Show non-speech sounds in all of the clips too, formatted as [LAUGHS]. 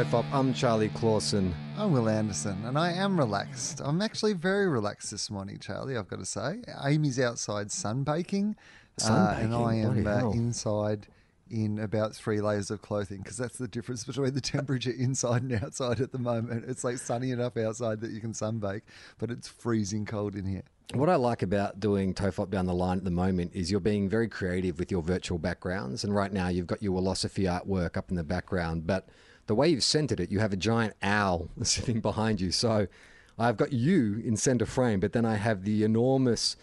Tofop. I'm Charlie Clausen. I'm Will Anderson, and I am relaxed. I'm actually very relaxed this morning, Charlie. I've got to say. Amy's outside sunbaking, uh, and I am uh, inside in about three layers of clothing because that's the difference [LAUGHS] between the temperature inside and outside at the moment. It's like sunny enough outside that you can sunbake, but it's freezing cold in here. What I like about doing Tofop down the line at the moment is you're being very creative with your virtual backgrounds. And right now you've got your philosophy artwork up in the background, but the way you've centered it, you have a giant owl [LAUGHS] sitting behind you. So I've got you in center frame, but then I have the enormous,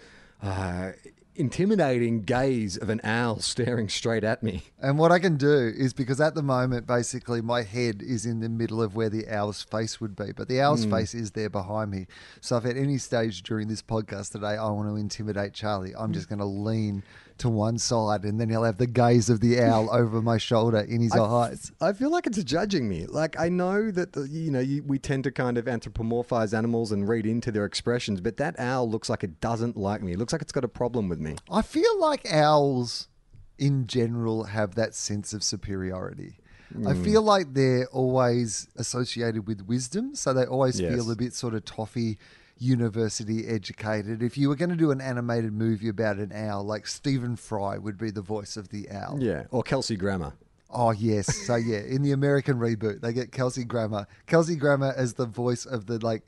uh, intimidating gaze of an owl [LAUGHS] staring straight at me. And what I can do is because at the moment, basically, my head is in the middle of where the owl's face would be, but the owl's hmm. face is there behind me. So if at any stage during this podcast today I want to intimidate Charlie, I'm just going to lean to one side and then he'll have the gaze of the owl [LAUGHS] over my shoulder in his eyes. I feel like it's judging me. Like I know that the, you know you, we tend to kind of anthropomorphize animals and read into their expressions, but that owl looks like it doesn't like me. It looks like it's got a problem with me. I feel like owls in general have that sense of superiority. I Hmm. feel like they're always associated with wisdom, so they always Yes. feel a bit sort of toffee university educated. If you were going to do an animated movie about an owl, like Stephen Fry would be the voice of the owl. Yeah, or Kelsey Grammer. Oh yes, so yeah, in the American reboot, they get Kelsey Grammer. Kelsey Grammer as the voice of the like,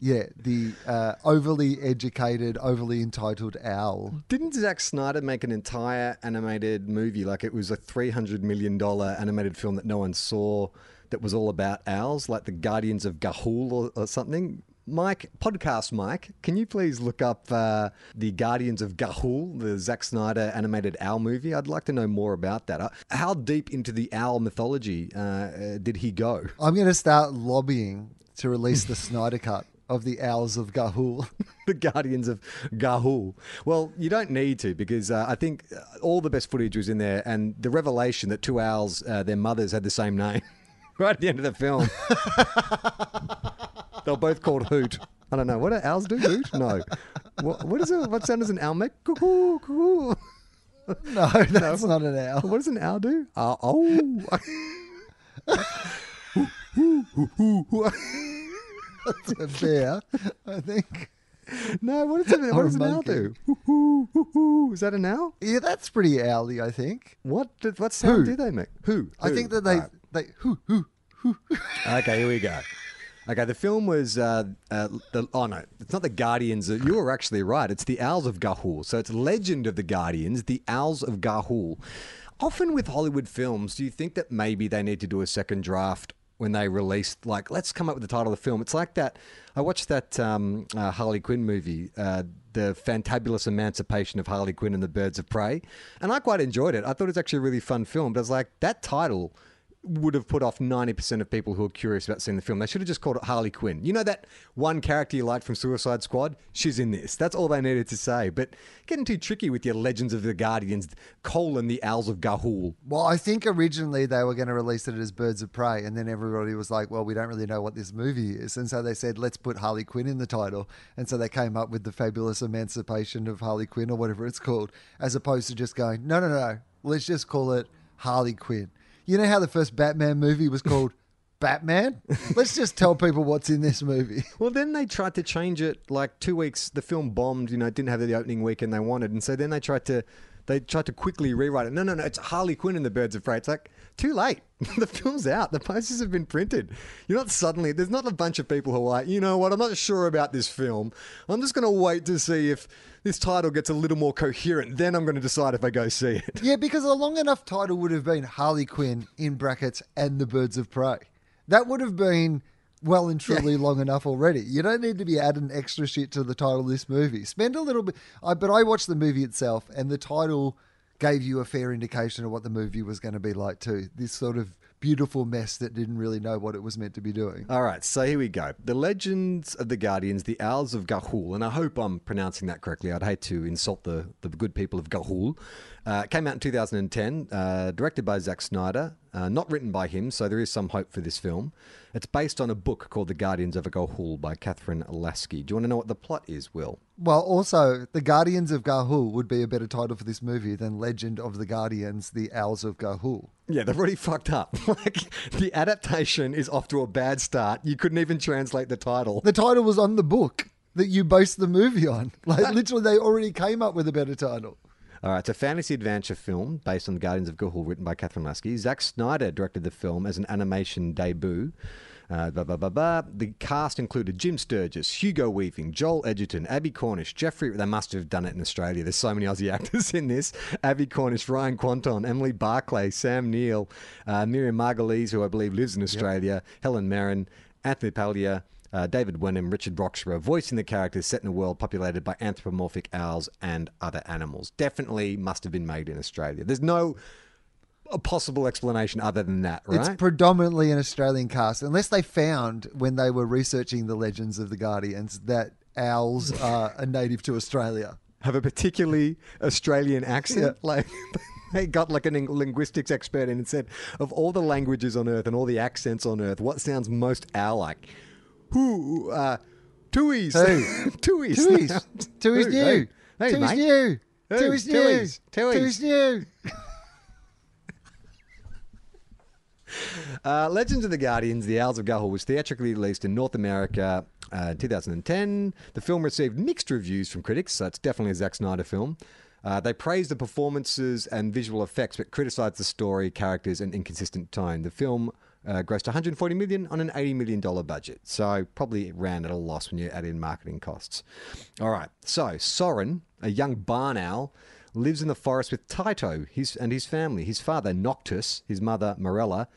yeah, the uh, overly educated, overly entitled owl. Didn't Zack Snyder make an entire animated movie? Like it was a three hundred million dollar animated film that no one saw. That was all about owls, like the Guardians of Ga'Hoole or, or something. Mike, podcast Mike, can you please look up uh, the Guardians of Ga'Hoole, the Zack Snyder animated owl movie? I'd like to know more about that. Uh, How deep into the owl mythology uh, uh, did he go? I'm going to start lobbying to release the Snyder cut of the Owls of Ga'Hoole. [LAUGHS] the Guardians of Ga'Hoole. Well, you don't need to because uh, I think uh, all the best footage was in there, and the revelation that two owls, uh, their mothers had the same name, [LAUGHS] right at the end of the film. [LAUGHS] They're both called Hoot. I don't know what do owls do. Hoot? No. What, what is it? What sound does an owl make? Cuckoo, cuckoo. no, that's not an owl. What does an owl do? Uh, oh. [LAUGHS] A bear, I think. no, what does, it, what does an owl do? Hoo, hoo, hoo. Is that an owl? Yeah, that's pretty owly, I think. What did- what sound Who? do they make? Who? I think that they, Right. they, hoo, hoo, hoo. Okay, here we go. Okay, the film was uh, uh, the oh no, it's not the Guardians. You were actually right. It's the Owls of Ga'Hoole. So it's Legend of the Guardians, the Owls of Ga'Hoole. Often with Hollywood films, do you think that maybe they need to do a second draft when they released Like, let's come up with the title of the film. It's like that. I watched that um, uh, Harley Quinn movie, uh, the Fantabulous Emancipation of Harley Quinn and the Birds of Prey, and I quite enjoyed it. I thought it was actually a really fun film. But I was like, that title would have put off 90% of people who are curious about seeing the film. They should have just called it Harley Quinn. You know that one character you liked from Suicide Squad? She's in this. That's all they needed to say. But getting too tricky with your Legends of the Guardians, colon the Owls of Ga'Hoole. Well, I think originally they were going to release it as Birds of Prey, and then everybody was like, well, we don't really know what this movie is. And so they said, let's put Harley Quinn in the title. And so they came up with the fabulous emancipation of Harley Quinn, or whatever it's called, as opposed to just going, no, no, no, let's just call it Harley Quinn. You know how the first Batman movie was called [LAUGHS] Batman? Let's just tell people what's in this movie. [LAUGHS] Well, then they tried to change it like two weeks. The film bombed, you know, it didn't have the opening weekend they wanted. And so then they tried to. They tried to quickly rewrite it. No, no, no. It's Harley Quinn and the Birds of Prey. It's like too late. [LAUGHS] the film's out. The posters have been printed. You're not suddenly, there's not a bunch of people who are like, you know what, I'm not sure about this film. I'm just going to wait to see if this title gets a little more coherent. Then I'm going to decide if I go see it. Yeah, because a long enough title would have been Harley Quinn in brackets and the Birds of Prey. That would have been well and truly long enough already. You don't need to be adding extra shit to the title of this movie. Spend a little bit. I, but I watched the movie itself, and the title gave you a fair indication of what the movie was going to be like too. This sort of beautiful mess that didn't really know what it was meant to be doing. All right, so here we go. The Legends of the Guardians, the Owls of Ga'Hoole, and I hope I'm pronouncing that correctly. I'd hate to insult the, the good people of Ga'Hoole. Uh, came out in 2010, uh, directed by Zack Snyder, uh, not written by him, so there is some hope for this film. It's based on a book called The Guardians of Ga'Hoole by Kathryn Lasky. Do you want to know what the plot is, Will? Well, also, The Guardians of Ga'Hoole would be a better title for this movie than Legend of the Guardians, The Owls of Ga'Hoole. Yeah, they've already fucked up. [LAUGHS] like, the adaptation is off to a bad start. You couldn't even translate the title. The title was on the book that you based the movie on. [LAUGHS] Like, literally, they already came up with a better title. All right, it's a fantasy adventure film based on the Guardians of Ga'Hoole, written by Kathryn Lasky. Zack Snyder directed the film as an animation debut. Uh, blah, blah, blah, blah. The cast included Jim Sturgess, Hugo Weaving, Joel Edgerton, Abbie Cornish, Jeffrey. They must have done it in Australia. There's so many Aussie [LAUGHS] actors in this. Abbie Cornish, Ryan Kwanten, Emily Barclay, Sam Neill, uh, Miriam Margolyes, who I believe lives in Australia, Helen Mirren, Anthony Palia. Uh, David Wenham, Richard Roxburgh, voicing the characters set in a world populated by anthropomorphic owls and other animals. Definitely must have been made in Australia. There's no a possible explanation other than that, right? It's predominantly an Australian cast, unless they found when they were researching the legends of the Guardians that owls [LAUGHS] are a native to Australia. Have a particularly Australian accent, like. [LAUGHS] They got like a linguistics expert in and said, of all the languages on Earth and all the accents on Earth, what sounds most owl-like? Who? Uh, Tui's. Who? [LAUGHS] Tui's. Tui's. Tui's new. Hey, hey, Tui's mate. new. Tui's new. Tui's. Tui's. Tui's new. [LAUGHS] Uh, Legends of the Guardians, The Owls of Ga'Hoole was theatrically released in North America uh, in 2010. The film received mixed reviews from critics, so it's definitely a Zack Snyder film. Uh, they praised the performances and visual effects, but criticized the story, characters, and inconsistent tone. The film uh, grossed 140 million on an 80 million dollar budget, so probably ran at a loss when you add in marketing costs. All right, so Soren, a young barn owl, lives in the forest with Tyto his, and his family. His father, Noctis, his mother, Morella,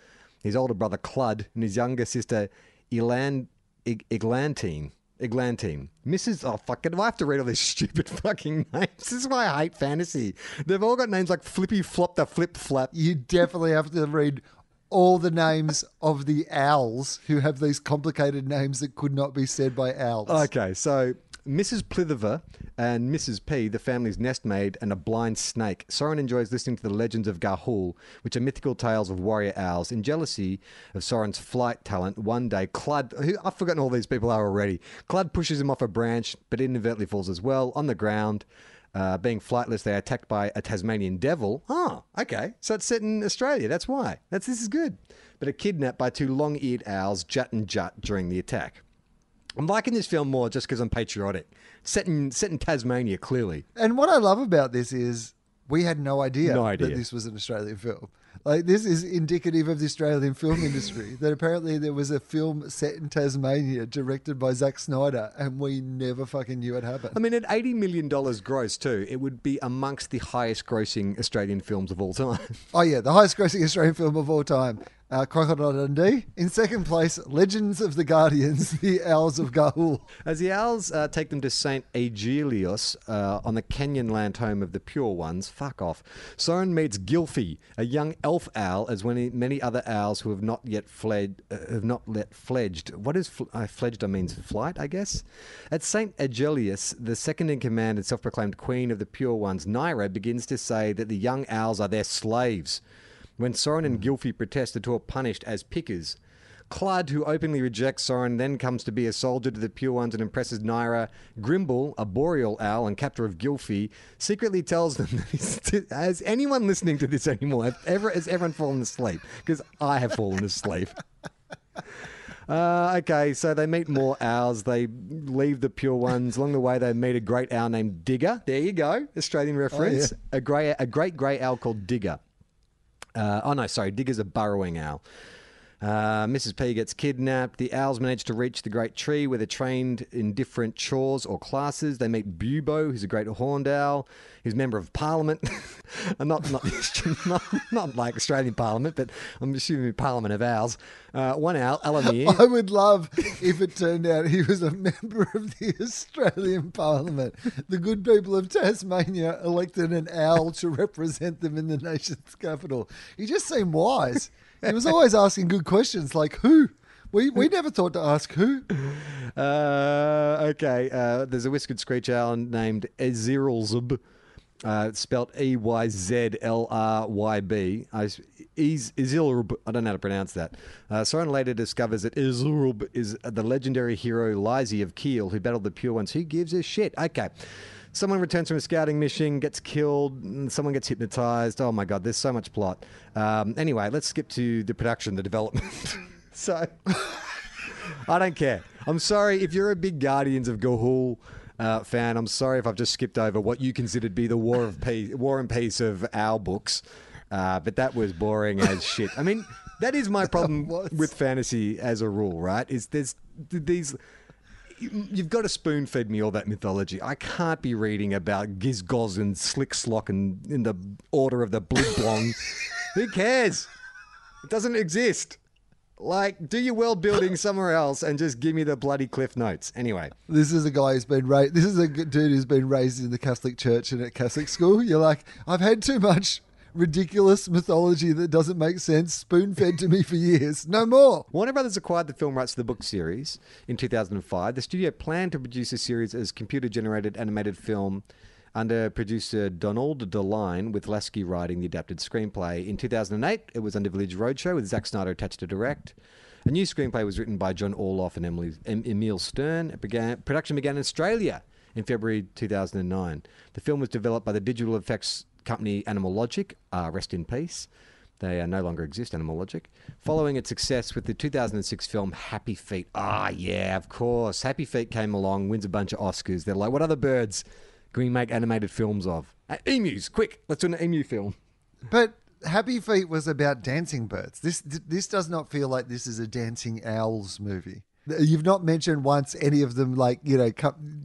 his older brother, Kludd, and his younger sister, Elan, Ig- Eglantine. Eglantine. Mrs. Oh, fuck it. Do I have to read all these [LAUGHS] stupid fucking names? This is why I hate fantasy. They've all got names like Flippy Flop the Flip Flap. You definitely have to read all the names of the owls who have these complicated names that could not be said by owls. Okay, so Mrs. Plithiver and Mrs. P, the family's nest maid, and a blind snake. Soren enjoys listening to the legends of Ga'Hoole, which are mythical tales of warrior owls. In jealousy of Soren's flight talent, one day Kludd, who I've forgotten all these people are already, Kludd pushes him off a branch, but inadvertently falls as well. On the ground, uh, being flightless, they are attacked by a Tasmanian devil. Oh, okay. So it's set in Australia. That's why. That's this is good. But are kidnapped by two long-eared owls, Jut and Jut, during the attack. I'm liking this film more just because I'm patriotic. Set in set in Tasmania, clearly. And what I love about this is we had no idea, No idea. that this was an Australian film. Like this is indicative of the Australian film industry. that apparently there was a film set in Tasmania directed by Zack Snyder, and we never fucking knew it happened. I mean, at eighty million dollars gross too, it would be amongst the highest grossing Australian films of all time. Oh yeah, the highest grossing Australian film of all time. Uh, Crocodile Dundee. In second place, Legends of the Guardians, [LAUGHS] The Owls of Ga'Hoole. As the owls uh, take them to St. Aegolius uh, on the Kenyan land home of the Pure Ones, fuck off. Soren meets Gylfie, a young elf owl, as many, other owls who have not yet fled, uh, have not yet fledged. What is fl- uh, fledged? I means flight, I guess. At St. Aegolius, the second in command and self-proclaimed queen of the Pure Ones, Nyra, begins to say that the young owls are their slaves. When Soren and Gylfie protest, the two are punished as pickers. Kludd, who openly rejects Soren, then comes to be a soldier to the Pure Ones and impresses Nyra. Grimble, a boreal owl and captor of Gylfie, secretly tells them [LAUGHS] that he's, has anyone listening to this anymore, have ever, has everyone fallen asleep? Because I have fallen asleep. [LAUGHS] Uh, okay, so they meet more owls. They leave the pure ones. Along the way, they meet a great owl named Digger. There you go, Australian reference. A grey, a great grey owl called Digger. Uh, oh no, sorry, Digger's a burrowing owl. Uh, Mrs. P gets kidnapped. The owls manage to reach the great tree where they're trained in different chores or classes. They meet Bubo, who's a great horned owl. He's a member of parliament. [LAUGHS] Uh, not, not, [LAUGHS] not, not like Australian parliament, but I'm assuming parliament of owls. Uh, one owl, Allomere. [LAUGHS] I would love if it turned out he was a member of the Australian Parliament. The good people of Tasmania elected an owl to represent them in the nation's capital. He just seemed wise. He was always asking good questions like who? We, we never thought to ask who. Uh, okay, uh, there's a whiskered screech owl named Ezylryb. Uh, it's spelled E Y Z L R Y B. I I don't know how to pronounce that. Uh, Soren later discovers that Ezylryb is the legendary hero Lyze of Kiel, who battled the Pure Ones. Who gives a shit? Okay. Someone returns from a scouting mission, gets killed, and someone gets hypnotized. Oh my god, there's so much plot. Um, anyway, let's skip to the production, the development. [LAUGHS] so. I don't care. I'm sorry if you're a big Guardians of Ga'Hoole uh, fan. I'm sorry if I've just skipped over what you considered to be the War of Peace, War and Peace of our books, uh, but that was boring as [LAUGHS] shit. I mean, that is my problem with fantasy as a rule, right? Is there's these. You've got to spoon feed me all that mythology. I can't be reading about Gizgoz and Slick Slock and in the order of the Blidblong. [LAUGHS] Who cares? It doesn't exist. Like, do your world building somewhere else and just give me the bloody cliff notes. Anyway, This is a guy who's been raised. This is a dude who's been raised in the Catholic Church and at Catholic school. You're like, I've had too much ridiculous mythology that doesn't make sense spoon fed to me for years. No more. Warner Brothers acquired the film rights to the book series in 2005. The studio planned to produce a series as computer generated animated film under producer Donald De Line, with Lasky writing the adapted screenplay. In 2008, it was under Village Roadshow with Zack Snyder attached to direct. A new screenplay was written by John Orloff and Emily, em, Emil Stern. It began, production began in Australia in February 2009. The film was developed by the digital effects company Animal Logic, uh, rest in peace. They uh, no longer exist, Animal Logic. Following its success with the 2006 film Happy Feet. Ah, yeah, of course. Happy Feet came along, wins a bunch of Oscars. They're like, what other birds can we make animated films of? Uh, emus, quick, let's do an emu film. But Happy Feet was about dancing birds. This this does not feel like this is a dancing owls movie. You've not mentioned once any of them like you know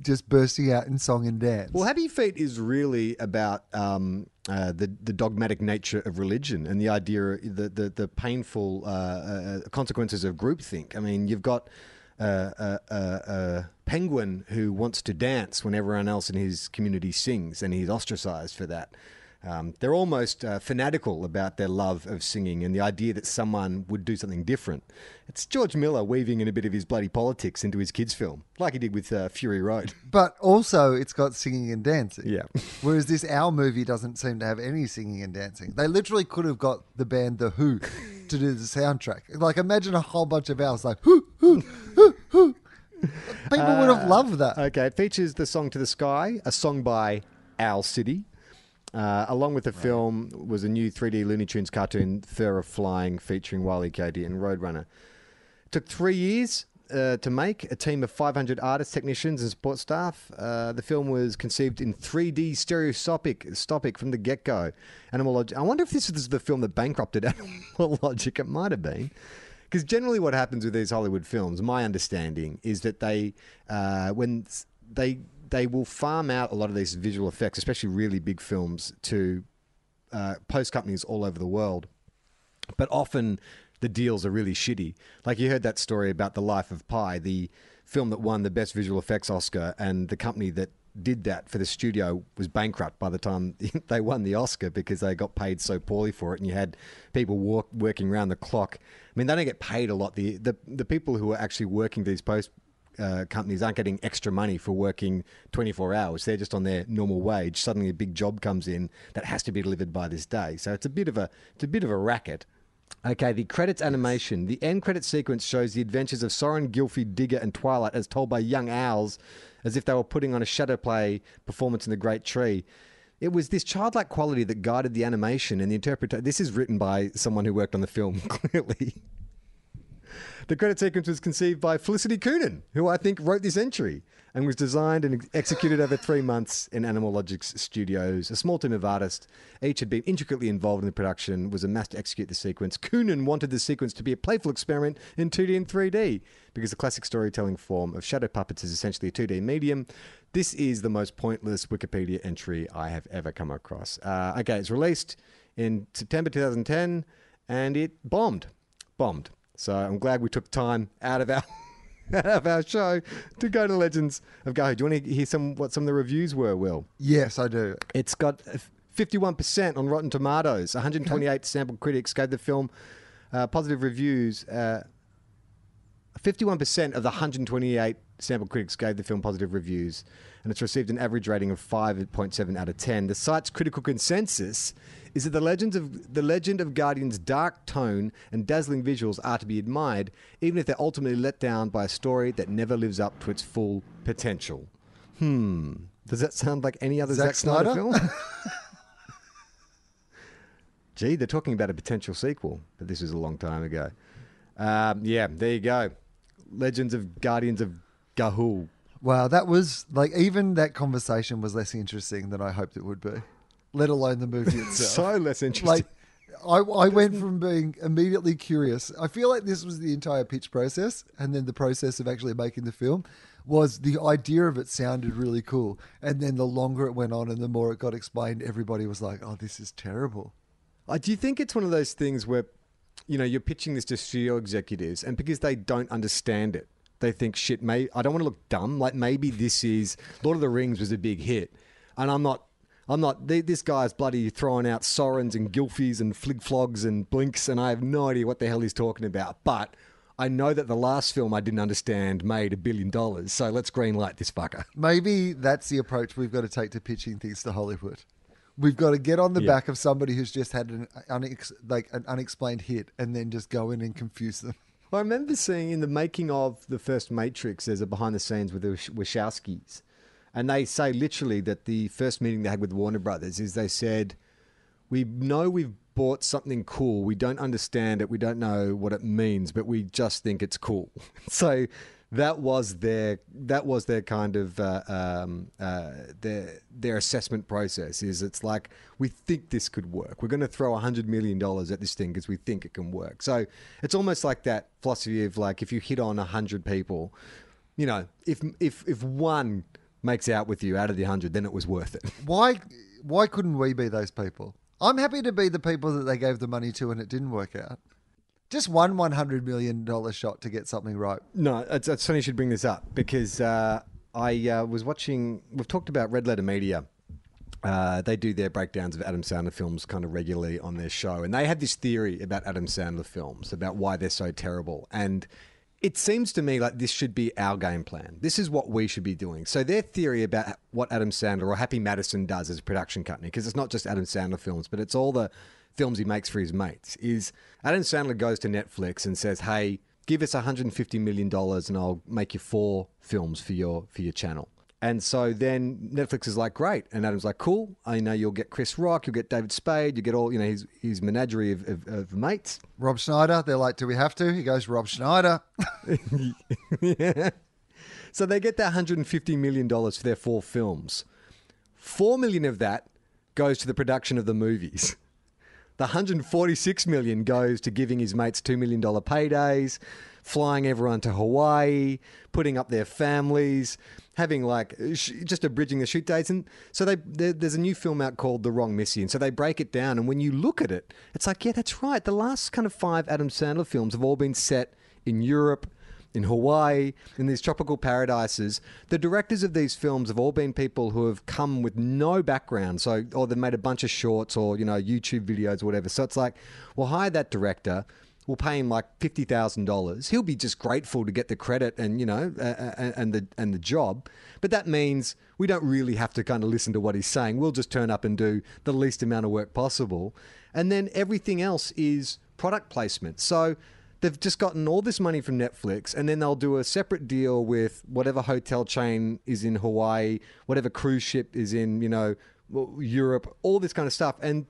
just bursting out in song and dance. Well, Happy Feet is really about um, uh, the the dogmatic nature of religion and the idea, the the, the painful uh, uh, consequences of groupthink. I mean, you've got uh, a, a, a penguin who wants to dance when everyone else in his community sings, and he's ostracized for that. Um, they're almost uh, fanatical about their love of singing and the idea that someone would do something different. It's George Miller weaving in a bit of his bloody politics into his kids' film, like he did with uh, Fury Road. [LAUGHS] but also it's got singing and dancing. Yeah. [LAUGHS] Whereas this Owl movie doesn't seem to have any singing and dancing. They literally could have got the band The Who to do the soundtrack. Like imagine a whole bunch of owls like whoo whoo whoo whoo. People would have loved that. Okay, it features the song To the Sky, a song by Owl City. Uh, along with the film was a new 3D Looney Tunes cartoon, Fur of Flying, featuring Wiley Coyote and Roadrunner. It took three years uh, to make, a team of 500 artists, technicians, and support staff. Uh, the film was conceived in 3D stereoscopic stopic from the get go. Animal Logic. I wonder if this was the film that bankrupted [LAUGHS] Animal Logic. It might have been. Because generally, what happens with these Hollywood films, my understanding is that they, uh, when they they will farm out a lot of these visual effects, especially really big films, to uh, post companies all over the world. But often the deals are really shitty. Like you heard that story about The Life of Pi, the film that won the Best Visual Effects Oscar, and the company that did that for the studio was bankrupt by the time [LAUGHS] they won the Oscar because they got paid so poorly for it, and you had people walk, working around the clock. I mean, they don't get paid a lot. The the, the people who are actually working these post uh, companies aren't getting extra money for working 24 hours. They're just on their normal wage. Suddenly, a big job comes in that has to be delivered by this day. So it's a bit of a it's a bit of a racket. Okay, the credits animation. The end credit sequence shows the adventures of Soren, Gylfie, Digger, and Twilight as told by young owls, as if they were putting on a shadow play performance in the Great Tree. It was this childlike quality that guided the animation and the interpretation. This is written by someone who worked on the film, [LAUGHS] clearly. The credit sequence was conceived by Felicity Coonan, who I think wrote this entry, and was designed and ex- executed over three months in Animal Logics studios. A small team of artists, each had been intricately involved in the production, was amassed to execute the sequence. Coonan wanted the sequence to be a playful experiment in 2D and 3D, because the classic storytelling form of shadow puppets is essentially a 2D medium. This is the most pointless Wikipedia entry I have ever come across. Uh, okay, it's released in September 2010, and it bombed. Bombed. So I'm glad we took time out of our [LAUGHS] out of our show to go to Legends of Go. Do you want to hear some what some of the reviews were? Will Yes, I do. it's got 51% on Rotten Tomatoes. 128 sample critics gave the film uh, positive reviews. Uh, 51% of the 128 sample critics gave the film positive reviews, and it's received an average rating of 5.7 out of 10. The site's critical consensus is that the legends of the Legend of Guardian's dark tone and dazzling visuals are to be admired, even if they're ultimately let down by a story that never lives up to its full potential. Hmm. Does that sound like any other Zack Zack, Snyder, Snyder? film? [LAUGHS] Gee, they're talking about a potential sequel, but this was a long time ago. Um, yeah, there you go. Legends of Guardians of Ga'Hoole. Wow, that was like even that conversation was less interesting than I hoped it would be, let alone the movie [LAUGHS] itself. So less interesting. like I, I went from being immediately curious. I feel like this was the entire pitch process, and then the process of actually making the film was the idea of it sounded really cool, and then the longer it went on and the more it got explained, everybody was like, "Oh, this is terrible." Uh, do you think it's one of those things where, you know, you're pitching this to studio executives, and because they don't understand it, they think, shit, may I don't want to look dumb. Like maybe this is Lord of the Rings was a big hit, and I'm not. I'm not. th- This guy's bloody throwing out Sorens and Gylfies and Fligflogs and Blinks, and I have no idea what the hell he's talking about. But I know that the last film I didn't understand made a billion dollars, so let's greenlight this fucker. Maybe that's the approach we've got to take to pitching things to Hollywood. We've got to get on the Yeah. back of somebody who's just had an unex- like an unexplained hit, and then just go in and confuse them. I remember seeing in the making of the first Matrix, there's a behind the scenes with the Wach- Wachowskis. And they say literally that the first meeting they had with Warner Brothers is they said, We know we've bought something cool. We don't understand it. We don't know what it means, but we just think it's cool. [LAUGHS] so that was their that was their kind of uh, um, uh, their their assessment process. Is it's like we think this could work. We're going to throw hundred million dollars at this thing because we think it can work. So it's almost like that philosophy of like if you hit on hundred people, you know, if if if one makes out with you out of the hundred, then it was worth it. [LAUGHS] Why? Why couldn't we be those people? I'm happy to be the people that they gave the money to and it didn't work out. Just one one hundred million dollar shot to get something right. No, it's, it's funny you should bring this up because uh, I uh, was watching. We've talked about Red Letter Media. Uh, they do their breakdowns of Adam Sandler films kind of regularly on their show, and they had this theory about Adam Sandler films about why they're so terrible. And it seems to me like this should be our game plan. This is what we should be doing. So their theory about what Adam Sandler or Happy Madison does as a production company, because it's not just Adam Sandler films, but it's all the films he makes for his mates, is Adam Sandler goes to Netflix and says, "Hey, give us 150 million dollars, and I'll make you four films for your for your channel." And so then Netflix is like, great. And Adam's like, cool. I know you'll get Chris Rock, you'll get David Spade, you get all, you know, his, his menagerie of, of, of mates. Rob Schneider. They're like, do we have to? He goes, Rob Schneider. yeah. [LAUGHS] So they get that $150 million for their four films. Four million of that goes to the production of the movies. The 146 million goes to giving his mates $2 million paydays, flying everyone to Hawaii, putting up their families, having like sh- just abridging the shoot dates. And so they, there, there's a new film out called The Wrong Missy. And so they break it down. And when you look at it, it's like, yeah, that's right. The last kind of five Adam Sandler films have all been set in Europe, in Hawaii, in these tropical paradises. The directors of these films have all been people who have come with no background, so or they've made a bunch of shorts or you know YouTube videos or whatever. So it's like, we'll hire that director. We'll pay him like fifty thousand dollars. He'll be just grateful to get the credit and you know uh, and the and the job. But that means we don't really have to kind of listen to what he's saying. We'll just turn up and do the least amount of work possible, and then everything else is product placement. So they've just gotten all this money from Netflix, and then they'll do a separate deal with whatever hotel chain is in Hawaii, whatever cruise ship is in, you know, Europe, all this kind of stuff, and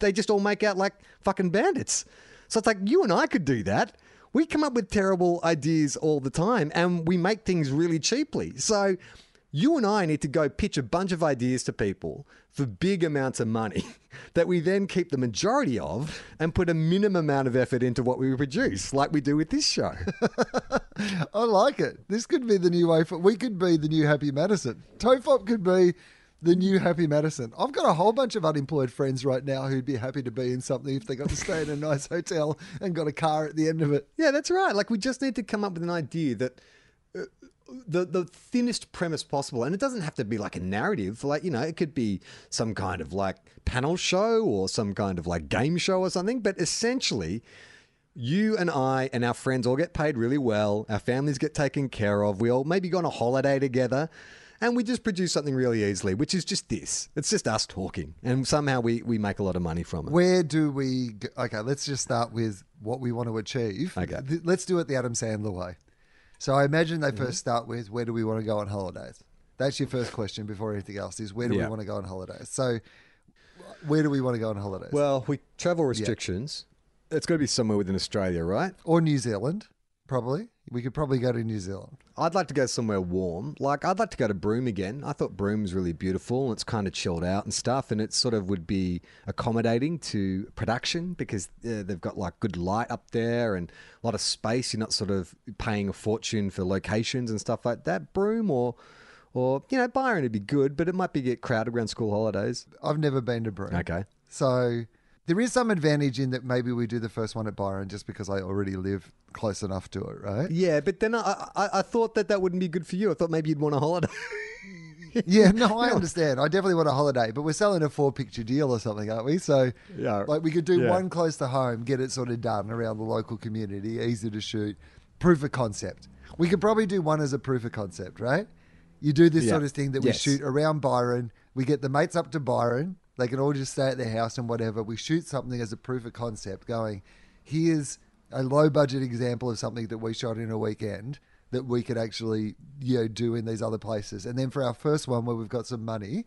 they just all make out like fucking bandits. So it's like you and I could do that. we come up with terrible ideas all the time and we make things really cheaply. So you and I need to go pitch a bunch of ideas to people for big amounts of money [LAUGHS] that we then keep the majority of and put a minimum amount of effort into what we produce, like we do with this show. [LAUGHS] I like it. This could be the new way for. We could be the new Happy Madison. Tofop could be the new Happy Madison. I've got a whole bunch of unemployed friends right now who'd be happy to be in something if they got to stay in a [LAUGHS] nice hotel and got a car at the end of it. Yeah, that's right. Like we just need to come up with an idea that uh, the the thinnest premise possible, and it doesn't have to be like a narrative. Like you know, it could be some kind of like panel show or some kind of like game show or something. But essentially, you and I and our friends all get paid really well. Our families get taken care of. We all maybe go on a holiday together. And we just produce something really easily, which is just this. It's just us talking. And somehow we, we make a lot of money from it. Where do we? Go? Okay, let's just start with what we want to achieve. Okay. Let's do it the Adam Sandler way. So I imagine they Mm-hmm. first start with where do we want to go on holidays? That's your first question before anything else is where do Yeah. we want to go on holidays? So where do we want to go on holidays? Well, we travel restrictions. It's got to be somewhere within Australia, right? or New Zealand, probably. We could probably go to New Zealand. I'd like to go somewhere warm. Like I'd like to go to Broome again. I thought Broome's really beautiful and it's kind of chilled out and stuff, and it sort of would be accommodating to production because uh, they've got like good light up there and a lot of space. You're not sort of paying a fortune for locations and stuff like that. Broome or or you know Byron would be good, but it might be get crowded around school holidays. I've never been to Broome. Okay. So there is some advantage in that maybe we do the first one at Byron just because I already live close enough to it, right? Yeah, but then I, I I thought that that wouldn't be good for you. I thought maybe you'd want a holiday. [LAUGHS] Yeah, no, I [LAUGHS] understand. I definitely want a holiday, but we're selling a four picture deal or something, aren't we? So, Yeah. like, we could do Yeah. one close to home, get it sort of done around the local community, easy to shoot, proof of concept. We could probably do one as a proof of concept, right? You do this Yeah. sort of thing that we Yes. shoot around Byron. We get the mates up to Byron. They can all just stay at their house and whatever. We shoot something as a proof of concept, going, here's a low budget example of something that we shot in a weekend that we could actually you know do in these other places. And then for our first one where we've got some money,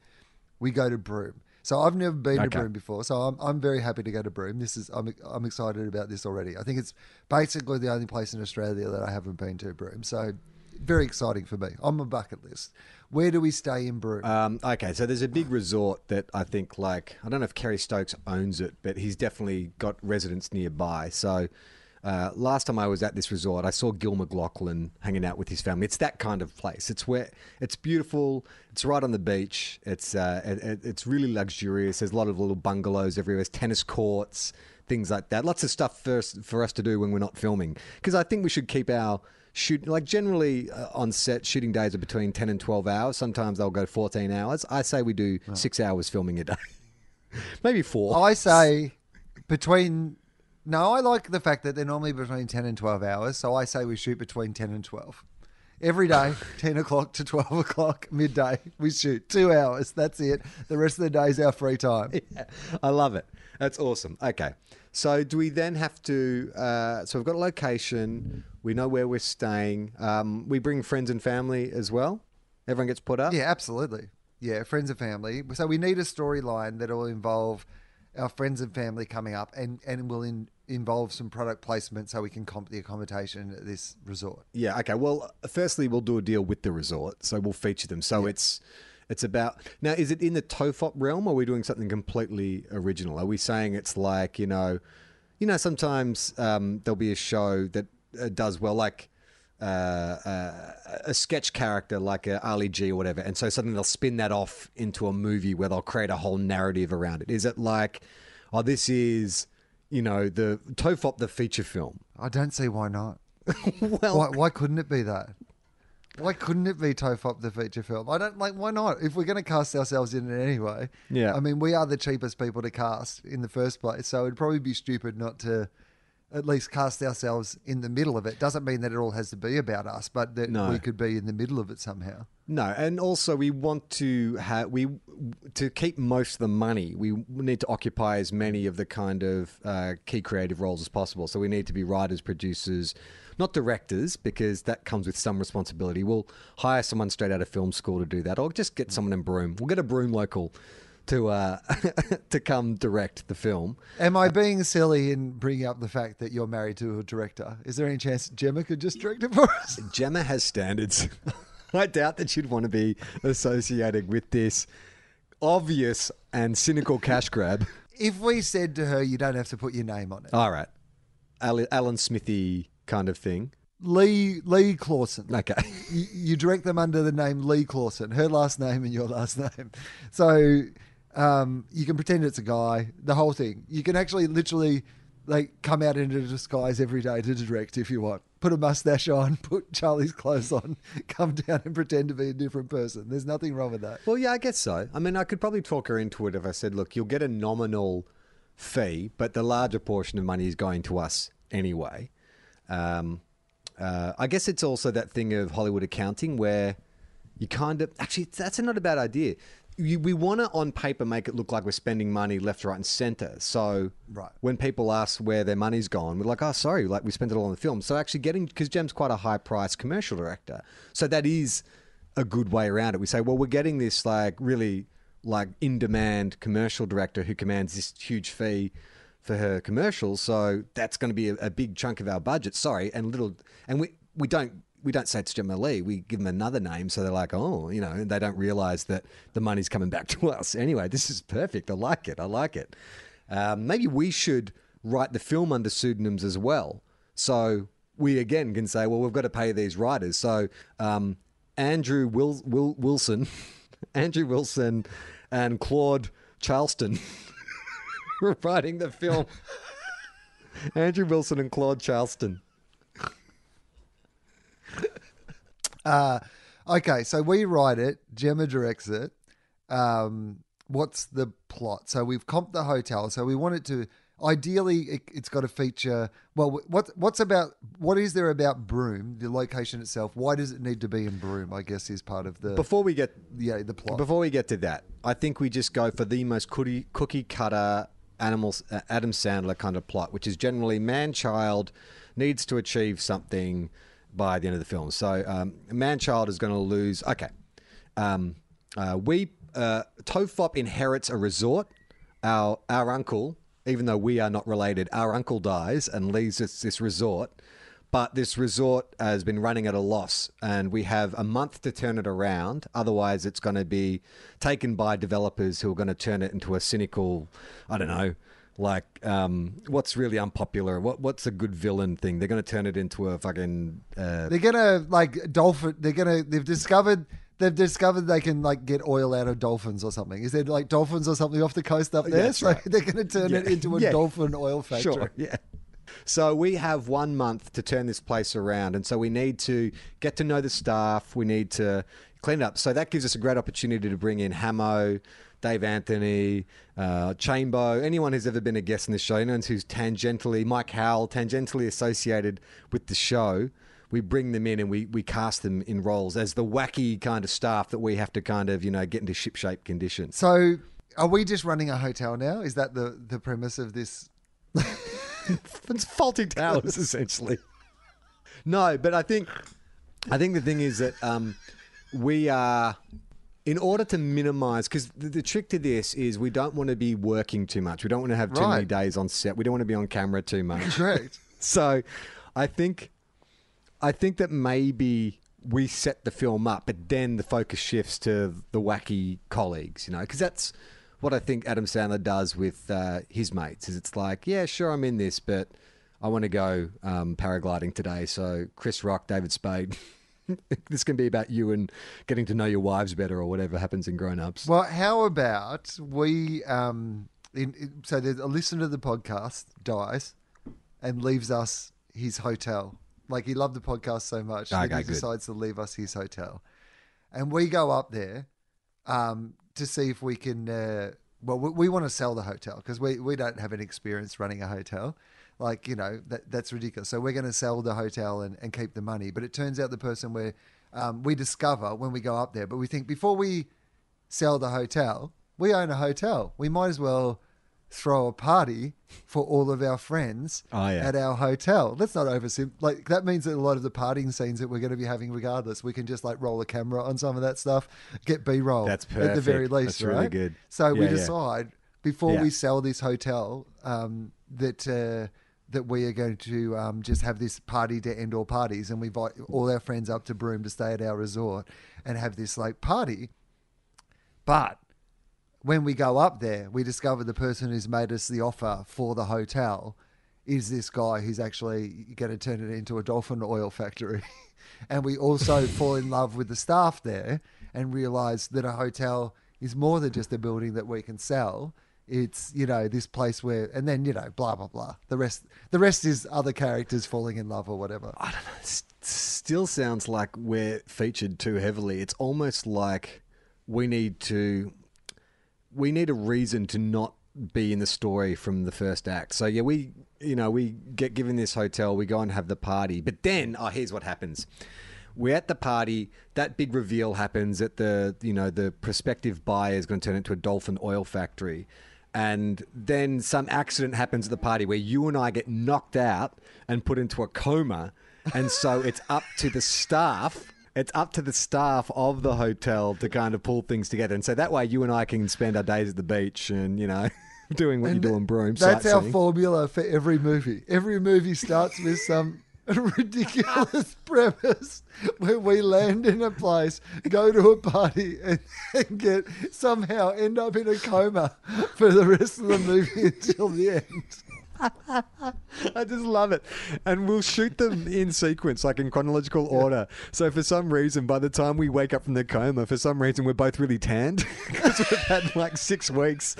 we go to Broome. So I've never been to Broome before, so I'm, I'm very happy to go to Broome. This is I'm I'm excited about this already. I think it's basically the only place in Australia that I haven't been to Broome. So very exciting for me. On my bucket list. Where do we stay in Broome? Um, okay, so there's a big resort that I think, like, I don't know if Kerry Stokes owns it, but he's definitely got residents nearby. So uh, last time I was at this resort, I saw Gil McLachlan hanging out with his family. It's that kind of place. It's where it's beautiful. It's right on the beach. It's uh, it- it's really luxurious. There's a lot of little bungalows everywhere. There's tennis courts, things like that. Lots of stuff for us, for us to do when we're not filming. Because I think we should keep our shoot like generally uh, on set shooting days are between 10 and 12 hours sometimes they'll go 14 hours i say we do six hours filming a day [LAUGHS] maybe four I [LAUGHS] say between. No, I like the fact that they're normally between 10 and 12 hours. So I say we shoot between 10 and 12. Every day, [LAUGHS] 10 o'clock to 12 o'clock, midday, we shoot two hours. That's it. The rest of the day is our free time. Yeah, I love it. That's awesome. Okay. So, do we then have to? Uh, so, we've got a location. We know where we're staying. Um, we bring friends and family as well. Everyone gets put up. Yeah, absolutely. Yeah, friends and family. So we need a storyline that will involve our friends and family coming up and, and will in, involve some product placement so we can comp the accommodation at this resort. Yeah. Okay. Well, firstly, we'll do a deal with the resort, so we'll feature them. So it's it's about now. Is it in the Tofop realm, or are we doing something completely original? Are we saying it's like you know, you know, sometimes um, there'll be a show that does well, like. Uh, uh, a sketch character like a Ali G or whatever, and so suddenly they'll spin that off into a movie where they'll create a whole narrative around it. Is it like, oh, this is, you know, the Tofop the feature film? I don't see why not. [LAUGHS] well, Why, why couldn't it be that? Why couldn't it be Tofop the feature film? I don't like. Why not? If we're going to cast ourselves in it anyway, Yeah. I mean, we are the cheapest people to cast in the first place, so it'd probably be stupid not to at least cast ourselves in the middle of it. Doesn't mean that it all has to be about us, but that No. we could be in the middle of it somehow. No, and also we want to have we to keep most of the money. We need to occupy as many of the kind of uh, key creative roles as possible. So we need to be writers, producers, not directors, because that comes with some responsibility. We'll hire someone straight out of film school to do that, or just get someone in Broome. We'll get a Broome local to uh, [LAUGHS] to come direct the film. Am I being silly in bringing up the fact that you're married to a director? Is there any chance Gemma could just direct it for us? [LAUGHS] Gemma has standards. [LAUGHS] I doubt that she'd want to be associated with this obvious and cynical cash grab. If we said to her, you don't have to put your name on it, All right, Alan, Smithy kind of thing. Lee Lee Clausen. Okay. you, you direct them under the name Lee Clausen, her last name and your last name. So um, you can pretend it's a guy, the whole thing. You can actually literally like come out into disguise every day to direct if you want. Put a mustache on, [LAUGHS] put Charlie's clothes on, [LAUGHS] come down and pretend to be a different person. There's nothing wrong with that. Well, yeah, I guess so. I mean, I could probably talk her into it if I said, look, you'll get a nominal fee, but the larger portion of money is going to us anyway. Um, uh, I guess it's also that thing of Hollywood accounting where you kind of actually that's not a bad idea. You, we want to on paper make it look like we're spending money left, right, and center. So Right. when people ask where their money's gone, we're like, oh, sorry, like we spent it all on the film. So actually getting because Jem's quite a high price commercial director, so that is a good way around it. We say, well, we're getting this like really like in demand commercial director who commands this huge fee for her commercials, so that's going to be a, a big chunk of our budget. Sorry, and little, and we we don't. We don't say it's Gemma Lee. We give them another name, so they're like, "Oh, you know," they don't realize that the money's coming back [LAUGHS] to us. Anyway, this is perfect. I like it. I like it. Um, maybe we should write the film under pseudonyms as well. So we again can say, well, we've got to pay these writers. So um, Andrew Wil- Wil- Wilson, [LAUGHS] Andrew Wilson, and Claude Charleston [LAUGHS] were writing the film. Andrew Wilson and Claude Charleston. Uh, okay, so we write it, Gemma directs it. Um, what's the plot? So we've comped the hotel. So we want it to ideally it, it's got to feature. Well, what what's about what is there about Broome, the location itself? Why does it need to be in Broome? I guess is part of the Before we get yeah the plot. Before we get to that, I think we just go for the most cookie, cookie cutter animals, uh, Adam Sandler kind of plot, which is generally man child needs to achieve something by the end of the film. So, um, man child is going to lose. Okay, um, uh, we uh, Tofop inherits a resort. Our our uncle, even though we are not related, our uncle dies and leaves us this resort. But this resort has been running at a loss, and we have a month to turn it around. Otherwise, it's going to be taken by developers who are going to turn it into a cynical, I don't know, like um, what's really unpopular. What what's a good villain thing? They're going to turn it into a fucking. Uh, they're gonna like dolphin. They're gonna. They've discovered. They've discovered they can like get oil out of dolphins or something. Is there like dolphins or something off the coast up there? that's so right. [LAUGHS] they're going to turn it into a [LAUGHS] Yeah. dolphin oil factory. Sure, [LAUGHS] yeah. So we have one month to turn this place around, and so we need to get to know the staff. We need to clean it up. So that gives us a great opportunity to bring in Hamo, Dave Anthony, uh, Chambo, anyone who's ever been a guest in the show, anyone who's tangentially, Mike Howell, tangentially associated with the show. We bring them in and we, we cast them in roles as the wacky kind of staff that we have to kind of, you know, get into shipshape condition. So, are we just running a hotel now? Is that the the premise of this? [LAUGHS] it's Fawlty Towers essentially. No, but I think I think the thing is that um, we are in order to minimize because the, the trick to this is we don't want to be working too much. We don't want to have too many days on set. We don't want to be on camera too much. Correct. [LAUGHS] so I think I think that maybe we set the film up, but then the focus shifts to the wacky colleagues, you know, because that's what I think Adam Sandler does with uh, his mates. Is it's like, yeah, sure, I'm in this, but I want to go um, paragliding today. So Chris Rock, David Spade. [LAUGHS] [LAUGHS] this can be about you and getting to know your wives better, or whatever happens in Grown Ups. Well, how about we? Um, in, in- so there's a listener to the podcast dies and leaves us his hotel. Like he loved the podcast so much that he good. decides to leave us his hotel, and we go up there um, to see if we can. Uh, well, we, we want to sell the hotel because we, we don't have an experience running a hotel. Like you know that that's ridiculous. So we're going to sell the hotel and, and keep the money. But it turns out the person we um, we discover when we go up there. But we think before we sell the hotel, we own a hotel. We might as well throw a party for all of our friends Oh, yeah. at our hotel. Let's not oversim like that means that a lot of the partying scenes that we're going to be having regardless, we can just like roll a camera on some of that stuff, get B roll That's perfect. at the very least, That's really right? good. So we Yeah, yeah. decide before Yeah. we sell this hotel um, that uh, that we are going to um, just have this party to end all parties, and we invite all our friends up to Broome to stay at our resort and have this like party. But when we go up there, we discover the person who's made us the offer for the hotel is this guy who's actually going to turn it into a dolphin oil factory. [LAUGHS] and we also [LAUGHS] fall in love with the staff there and realize that a hotel is more than just a building that we can sell. It's you know this place where, and then you know blah blah blah. The rest, the rest is other characters falling in love or whatever. S- still sounds like we're featured too heavily. It's almost like we need to we need a reason to not be in the story from the first act. So yeah, we you know, we get given this hotel, we go and have the party. But then, oh, here's what happens. We're at the party, that big reveal happens that the you know, the prospective buyer is going to turn into a dolphin oil factory. And then some accident happens at the party where you and I get knocked out and put into a coma. And so [LAUGHS] it's up to the staff it's up to the staff of the hotel to kind of pull things together. And so that way you and I can spend our days at the beach and, you know, [LAUGHS] doing what you do in Broome. That's our formula for every movie. Every movie starts with some [LAUGHS] ridiculous [LAUGHS] premise where we land in a place, go to a party, and, [LAUGHS] and get somehow end up in a coma for the rest of the movie until the end. I just love it. And we'll shoot them in sequence, like in chronological order. So for some reason, by the time we wake up from the coma, for some reason, we're both really tanned because we've had like six weeks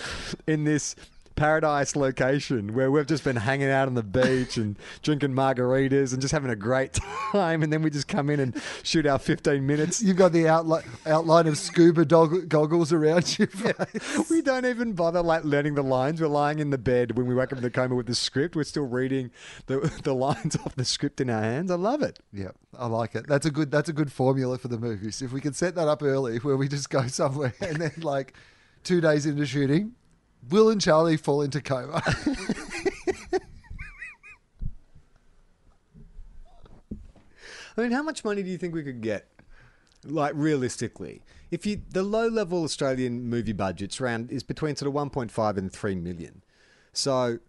in this paradise location where we've just been hanging out on the beach and [LAUGHS] drinking margaritas and just having a great time. And then we just come in and shoot our 15 minutes. You've got the outline, outline of scuba dog- goggles around you. [LAUGHS] [LAUGHS] We don't even bother like learning the lines. We're lying in the bed when we wake up in the coma with the script. We're still reading the the lines off the script in our hands. I love it. Yeah, I like it. That's a good. That's a good formula for the movies. If we can set that up early, where we just go somewhere and then like two days into shooting, Will and Charlie fall into coma. [LAUGHS] I mean, how much money do you think we could get? Like realistically, if you the low level Australian movie budgets around is between sort of 1.5 and 3 million. So,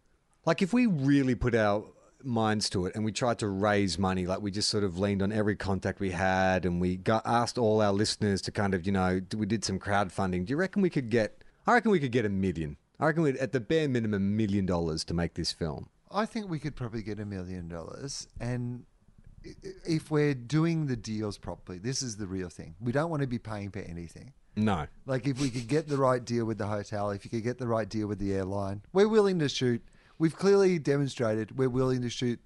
like if we really put our minds to it and we tried to raise money, like we just sort of leaned on every contact we had and we got asked all our listeners to kind of, you know, we did some crowdfunding. Do you reckon we could get I reckon we could get a million. I reckon we'd at the bare minimum a million dollars to make this film. I think we could probably get a million dollars, and if we're doing the deals properly, this is the real thing. We don't want to be paying for anything. No. Like if we could get the right deal with the hotel, if you could get the right deal with the airline, we're willing to shoot. We've clearly demonstrated we're willing to shoot.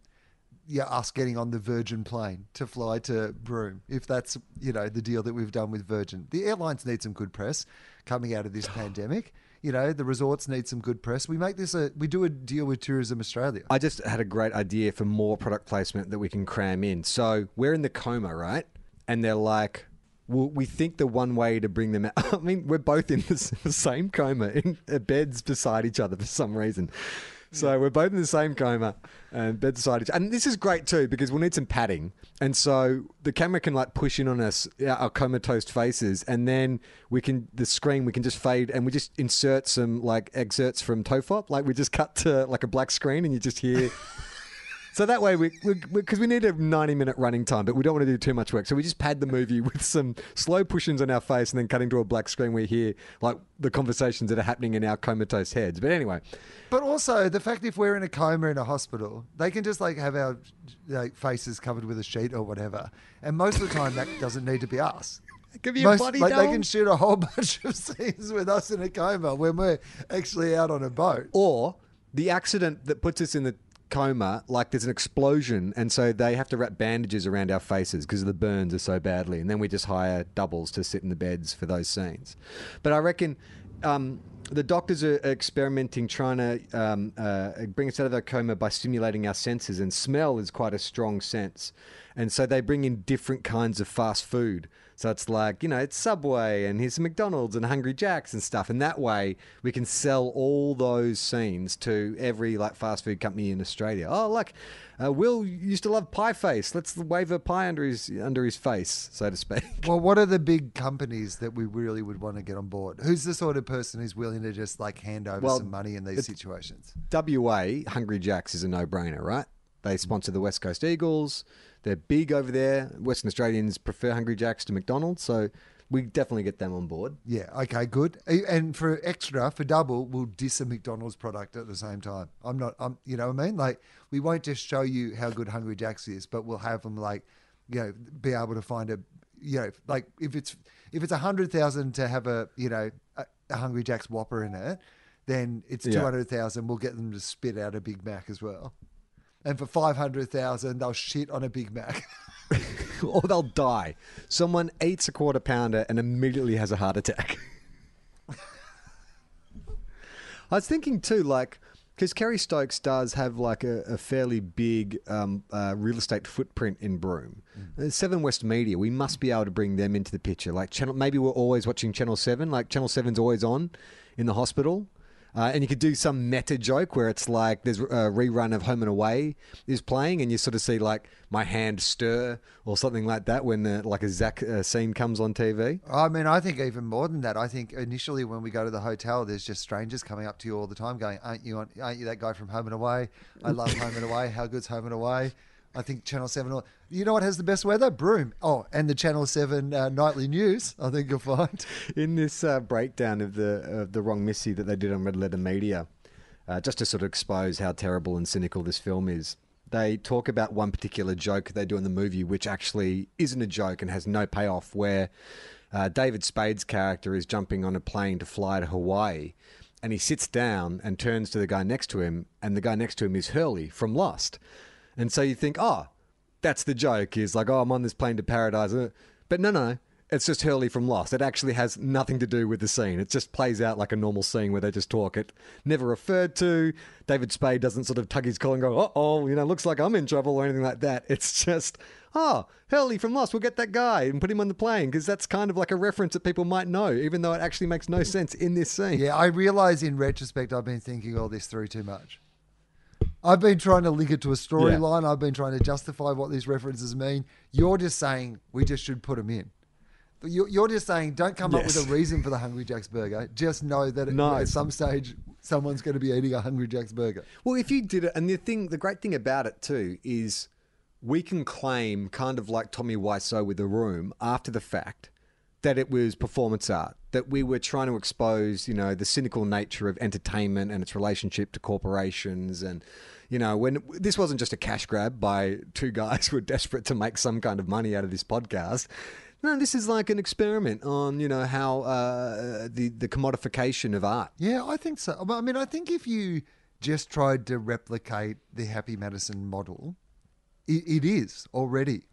Yeah, us getting on the Virgin plane to fly to Broome, if that's you know the deal that we've done with Virgin. The airlines need some good press coming out of this [SIGHS] pandemic. You know, the resorts need some good press. We make this a we do a deal with Tourism Australia. I just had a great idea for more product placement that we can cram in. So we're in the coma, right? And they're like, well, we think the one way to bring them out. [LAUGHS] I mean, we're both in the same coma in uh, beds beside each other for some reason. So we're both in the same coma and bed beside each And this is great too because we'll need some padding. And so the camera can like push in on us, our our comatose faces, and then we can, the screen, we can just fade and we just insert some like excerpts from Tofop. Like we just cut to like a black screen and you just hear. So that way, we because we, need a ninety minute running time, but we don't want to do too much work. So we just pad the movie [LAUGHS] with some slow push-ins on our face, and then cutting to a black screen. We hear like the conversations that are happening in our comatose heads. But anyway, But also the fact if we're in a coma in a hospital, they can just like have our like faces covered with a sheet or whatever, and most of the time that doesn't need to be us. give you a Most, body like they can shoot a whole [LAUGHS] bunch of scenes with us in a coma when we're actually out on a boat. or the accident that puts us in the coma, like there's an explosion, and so they have to wrap bandages around our faces because the burns are so badly, and then we just hire doubles to sit in the beds for those scenes. But I reckon um, the doctors are experimenting, trying to um, uh, bring us out of our coma by stimulating our senses, and smell is quite a strong sense. And so they bring in different kinds of fast food. So it's like, you know, it's Subway and here's some McDonald's and Hungry Jacks and stuff. And that way we can sell all those scenes to every like fast food company in Australia. Oh, look, uh, Will used to love pie face. Let's wave a pie under his under his face, so to speak. Well, what are the big companies that we really would want to get on board? Who's the sort of person who's willing to just like hand over Well, some money in these situations? WA, Hungry Jacks is a no brainer, right? They sponsor the West Coast Eagles. They're big over there. Western Australians prefer Hungry Jacks to McDonald's, so we definitely get them on board. Yeah, okay, good. And for extra, for double, we'll diss a McDonald's product at the same time. I'm not, I'm, you know what I mean? Like, we won't just show you how good Hungry Jack's is, but we'll have them like, you know, be able to find a, you know, like if it's if it's a hundred thousand to have a, you know, a, a Hungry Jack's Whopper in it, then it's Yeah. two hundred thousand. We'll get them to spit out a Big Mac as well. And for five hundred thousand, they'll shit on a Big Mac. [LAUGHS] [LAUGHS] or they'll die. Someone eats a quarter pounder and immediately has a heart attack. [LAUGHS] I was thinking too, like, because Kerry Stokes does have like a, a fairly big um, uh, real estate footprint in Broome. Uh, Seven West Media, we must be able to bring them into the picture. Like, channel, maybe we're always watching Channel Seven. Like, Channel 7's always on in the hospital. Uh, and you could do some meta joke where it's like there's a rerun of Home and Away is playing, and you sort of see like my hand stir or something like that when uh, like a Zach uh, scene comes on TV. I mean, I think even more than that. I think initially when we go to the hotel, there's just strangers coming up to you all the time, going, "Aren't you? On, aren't you that guy from Home and Away? I love Home and Away. How good's Home and Away?" I think Channel Seven. You know what has the best weather? Broome. Oh, and the Channel Seven uh, nightly news. I think you'll find. [LAUGHS] In this uh, breakdown of the of the Wrong Missy that they did on Red Letter Media, uh, just to sort of expose how terrible and cynical this film is. They talk about one particular joke they do in the movie, which actually isn't a joke and has no payoff. Where uh, David Spade's character is jumping on a plane to fly to Hawaii, and he sits down and turns to the guy next to him, and the guy next to him is Hurley from Lost. And so you think, oh, that's the joke. Is like, oh, I'm on this plane to paradise. Uh, But no, no, it's just Hurley from Lost. It actually has nothing to do with the scene. It just plays out like a normal scene where they just talk. It never referred to. David Spade doesn't sort of tug his collar and go, oh, oh, you know, looks like I'm in trouble or anything like that. It's just, oh, Hurley from Lost, we'll get that guy and put him on the plane because that's kind of like a reference that people might know, even though it actually makes no sense in this scene. Yeah, I realize in retrospect, I've been thinking all this through too much. I've been trying to link it to a storyline. I've been trying to justify what these references mean. You're just saying we just should put them in. You're you're just saying don't come up with a reason for the Hungry Jack's burger. Just know that it, No. at some stage someone's going to be eating a Hungry Jack's burger. Well, if you did it, and the thing, the great thing about it too is we can claim, kind of like Tommy Wiseau with the room, after the fact, that it was performance art. That we were trying to expose, you know, the cynical nature of entertainment and its relationship to corporations, and you know, when this wasn't just a cash grab by two guys [LAUGHS] who were desperate to make some kind of money out of this podcast. No, this is like an experiment on, you know, how uh, the the commodification of art. Yeah, I think so. I mean, I think if you just tried to replicate the Happy Madison model, it, it is already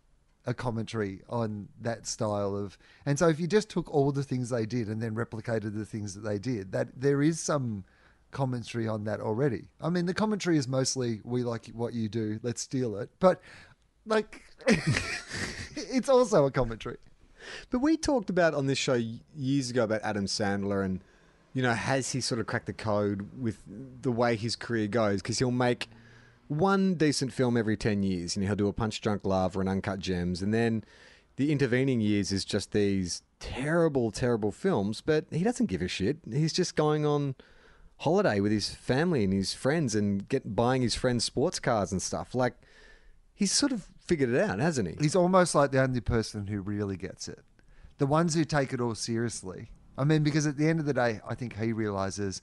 a commentary on that style of. And so, if you just took all the things they did and then replicated the things that they did, that there is some commentary on that already. I mean, the commentary is mostly "we like what you do, let's steal it," but like, [LAUGHS] it's also a commentary. But we talked about on this show years ago about Adam Sandler and, you know, has he sort of cracked the code with the way his career goes? Because he'll make one decent film every 10 years. You know, he'll do a Punch Drunk Love or an Uncut Gems. And then the intervening years is just these terrible, terrible films. But he doesn't give a shit. He's just going on holiday with his family and his friends and get buying his friends sports cars and stuff. Like, he's sort of figured it out, hasn't he? He's almost like the only person who really gets it. The ones who take it all seriously. I mean, because at the end of the day, I think he realizes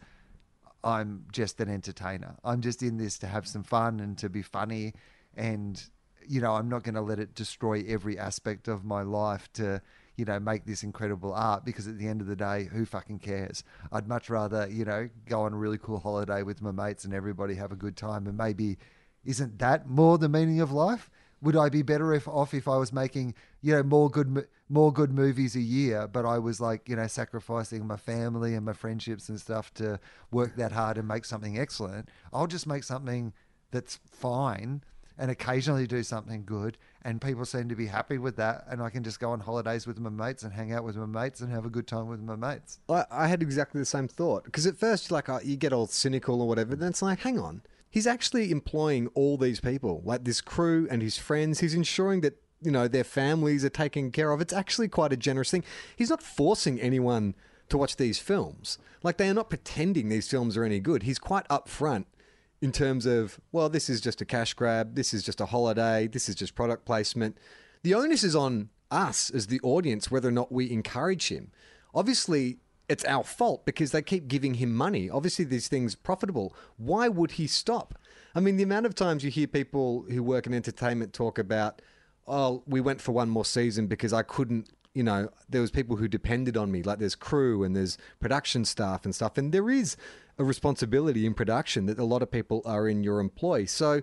I'm just an entertainer. I'm just in this to have some fun and to be funny. And, you know, I'm not going to let it destroy every aspect of my life to, you know, make this incredible art because at the end of the day, who fucking cares? I'd much rather, you know, go on a really cool holiday with my mates and everybody have a good time. And maybe isn't that more the meaning of life? Would I be better if off if I was making you know more good more good movies a year, but I was like you know sacrificing my family and my friendships and stuff to work that hard and make something excellent? I'll just make something that's fine and occasionally do something good and people seem to be happy with that and I can just go on holidays with my mates and hang out with my mates and have a good time with my mates. I, I had exactly the same thought because at first, like, you get all cynical or whatever. Then it's like, hang on, he's actually employing all these people, like this crew and his friends. He's ensuring that you know their families are taken care of. It's actually quite a generous thing. He's not forcing anyone to watch these films. Like they are not pretending these films are any good. He's quite upfront in terms of, well, this is just a cash grab, this is just a holiday, this is just product placement. The onus is on us as the audience whether or not we encourage him. Obviously, it's our fault because they keep giving him money. Obviously, these things profitable. Why would he stop? I mean, the amount of times you hear people who work in entertainment talk about, oh, we went for one more season because I couldn't you know, there was people who depended on me. Like there's crew and there's production staff and stuff, and there is a responsibility in production that a lot of people are in your employ. So,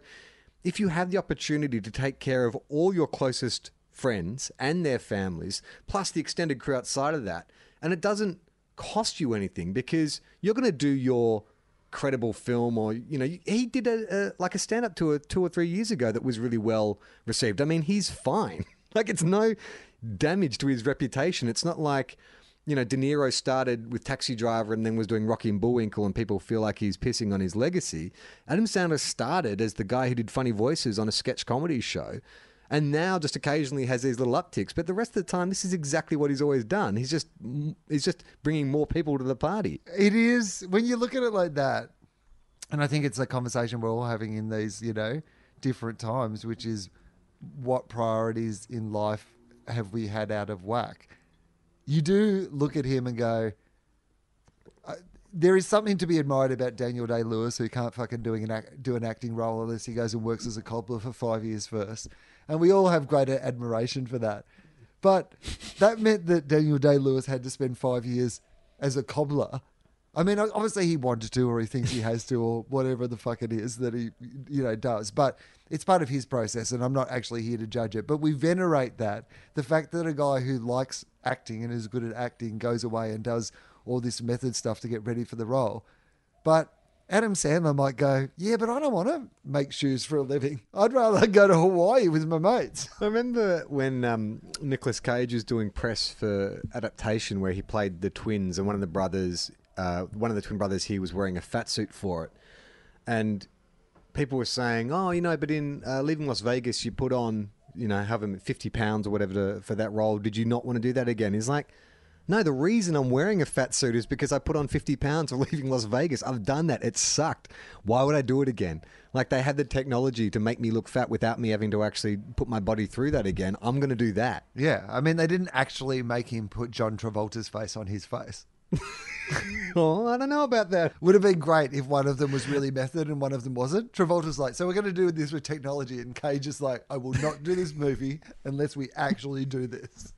if you have the opportunity to take care of all your closest friends and their families, plus the extended crew outside of that, and it doesn't cost you anything because you're going to do your credible film or you know he did a, a like a stand up tour two or three years ago that was really well received i mean he's fine [LAUGHS] like it's no damage to his reputation. It's not like, you know, De Niro started with Taxi Driver and then was doing Rocky and Bullwinkle and people feel like he's pissing on his legacy. Adam Sandler started as the guy who did funny voices on a sketch comedy show and now just occasionally has these little upticks. But the rest of the time, this is exactly what he's always done. He's just he's just bringing more people to the party. It is when you look at it like that, and I think it's a conversation we're all having in these, you know, different times, which is what priorities in life have we had out of whack? You do look at him and go, there is something to be admired about Daniel Day Lewis, who can't fucking doing an act, do an acting role unless he goes and works as a cobbler for five years first. And we all have greater admiration for that. But that meant that Daniel Day Lewis had to spend five years as a cobbler. I mean, obviously he wanted to, or he thinks he has to, or whatever the fuck it is that he, you know, does. But it's part of his process, and I'm not actually here to judge it. But we venerate that the fact that a guy who likes acting and is good at acting goes away and does all this method stuff to get ready for the role. But Adam Sandler might go, yeah, but I don't want to make shoes for a living. I'd rather go to Hawaii with my mates. [LAUGHS] I remember when um, Nicolas Cage was doing press for adaptation, where he played the twins, and one of the brothers, uh, one of the twin brothers, he was wearing a fat suit for it, and people were saying, oh, you know, but in uh, Leaving Las Vegas, you put on, you know, have him 50 pounds or whatever to, for that role. Did you not want to do that again? He's like, no, the reason I'm wearing a fat suit is because I put on 50 pounds for leaving Las Vegas. I've done that. It sucked. Why would I do it again? Like they had the technology to make me look fat without me having to actually put my body through that again. I'm going to do that. Yeah. I mean, they didn't actually make him put John Travolta's face on his face. [LAUGHS] oh, I don't know about that. Would have been great if one of them was really method and one of them wasn't. Travolta's like, so we're going to do this with technology, and Cage is like, I will not do this movie unless we actually do this.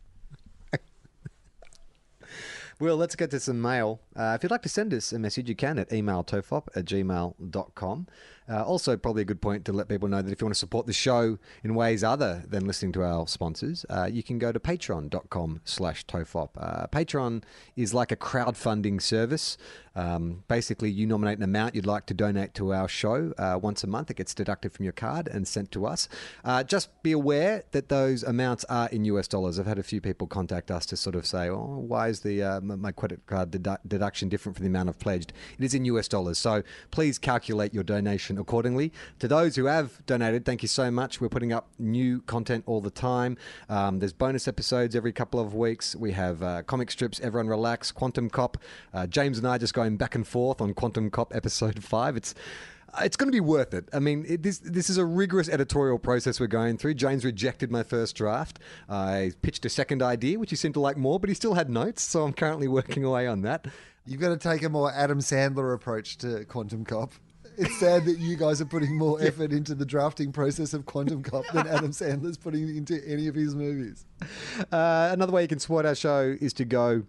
Well, let's get to some mail. Uh, if you'd like to send us a message, you can at emailtofop at gmail.com. Uh, also, probably a good point to let people know that if you want to support the show in ways other than listening to our sponsors, uh, you can go to patreon.com slash tofop. Uh, Patreon is like a crowdfunding service. Um, basically, you nominate an amount you'd like to donate to our show uh, once a month. It gets deducted from your card and sent to us. Uh, just be aware that those amounts are in US dollars. I've had a few people contact us to sort of say, oh, why is the uh, my credit card dedu- deduction different from the amount I've pledged? It is in US dollars. So please calculate your donation accordingly. To those who have donated, thank you so much. We're putting up new content all the time. Um, there's bonus episodes every couple of weeks. We have uh, comic strips, Everyone Relax, Quantum Cop. Uh, James and I just going back and forth on Quantum Cop episode [LAUGHS] five. It's it's going to be worth it. I mean, it, this this is a rigorous editorial process we're going through. James rejected my first draft. I pitched a second idea, which he seemed to like more, but he still had notes, so I'm currently working away on that. You've got to take a more Adam Sandler approach to Quantum Cop. It's sad that you guys are putting more [LAUGHS] effort into the drafting process of Quantum Cop than Adam Sandler's putting into any of his movies. Uh, another way you can support our show is to go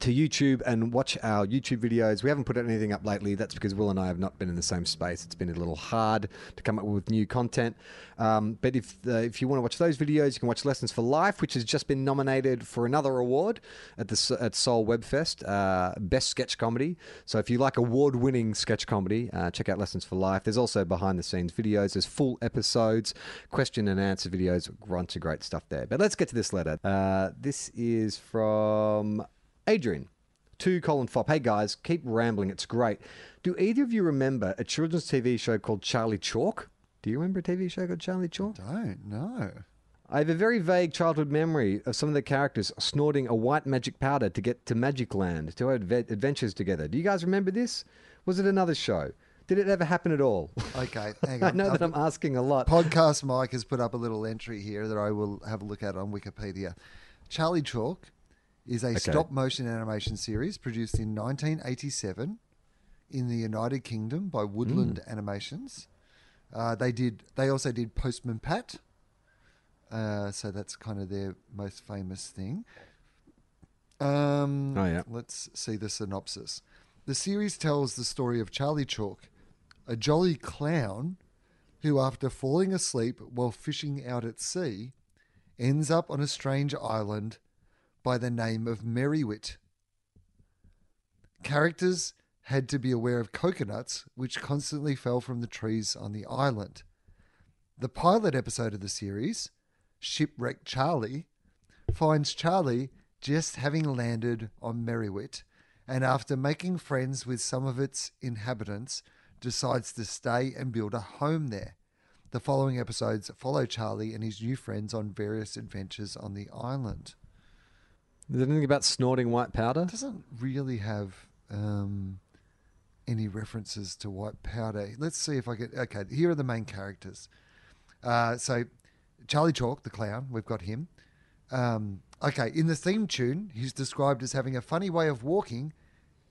to YouTube and watch our YouTube videos. We haven't put anything up lately. That's because Will and I have not been in the same space. It's been a little hard to come up with new content. Um, but if uh, if you want to watch those videos, you can watch Lessons for Life, which has just been nominated for another award at the at Seoul Webfest, uh, Best Sketch Comedy. So if you like award-winning sketch comedy, uh, check out Lessons for Life. There's also behind-the-scenes videos. There's full episodes, question and answer videos. Bunch of great stuff there. But let's get to this letter. Uh, this is from Adrian to Colin Fopp. Hey guys, keep rambling. It's great. Do either of you remember a children's TV show called Charlie Chalk? Do you remember a TV show called Charlie Chalk? I don't know. I have a very vague childhood memory of some of the characters snorting a white magic powder to get to Magic Land to have adve- adventures together. Do you guys remember this? Was it another show? Did it ever happen at all? Okay, [LAUGHS] hang I on. know that I'm asking a lot. Podcast Mike has put up a little entry here that I will have a look at on Wikipedia. Charlie Chalk is a stop motion animation series produced in 1987 in the United Kingdom by Woodland Animations. Uh, they did. They also did Postman Pat. Uh, so that's kind of their most famous thing. Um, Oh, yeah. Let's see the synopsis. The series tells the story of Charlie Chalk, a jolly clown who, after falling asleep while fishing out at sea, ends up on a strange island by the name of Merrywit. Characters had to be aware of coconuts which constantly fell from the trees on the island. The pilot episode of the series, Shipwreck Charlie, finds Charlie just having landed on Merrywit and after making friends with some of its inhabitants, decides to stay and build a home there. The following episodes follow Charlie and his new friends on various adventures on the island. Is there anything about snorting white powder? It doesn't really have um, any references to white powder. Let's see if I get. Okay, here are the main characters. Uh, so, Charlie Chalk, the clown, we've got him. Um, okay, in the theme tune, he's described as having a funny way of walking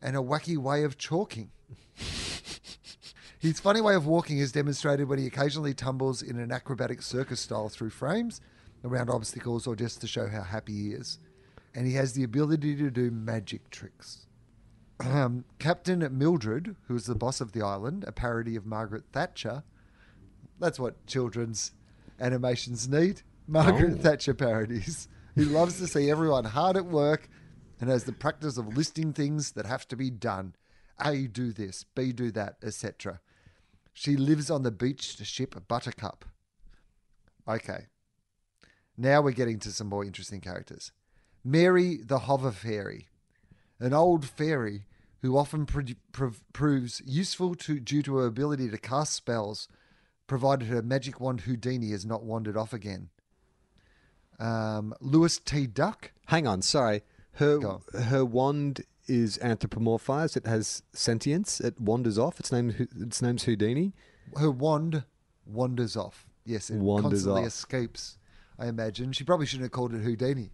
and a wacky way of chalking. [LAUGHS] His funny way of walking is demonstrated when he occasionally tumbles in an acrobatic circus style through frames, around obstacles, or just to show how happy he is. And he has the ability to do magic tricks. Um, Captain Mildred, who is the boss of the island, a parody of Margaret Thatcher. That's what children's animations need. Margaret Oh. Thatcher parodies. [LAUGHS] He loves to see everyone hard at work and has the practice of listing things that have to be done. A, do this. B, do that, etc. She lives on the beach to ship Buttercup. Okay. Now we're getting to some more interesting characters. Mary the Hover Fairy, an old fairy who often pro- prov- proves useful to, due to her ability to cast spells, provided her magic wand Houdini has not wandered off again. Um, Lewis T. Duck, Hang on, sorry. Her Go her wand is anthropomorphized. It has sentience. It wanders off. Its name its name's Houdini. her wand wanders off. Yes, it Wanders constantly off. escapes. I imagine she probably shouldn't have called it Houdini.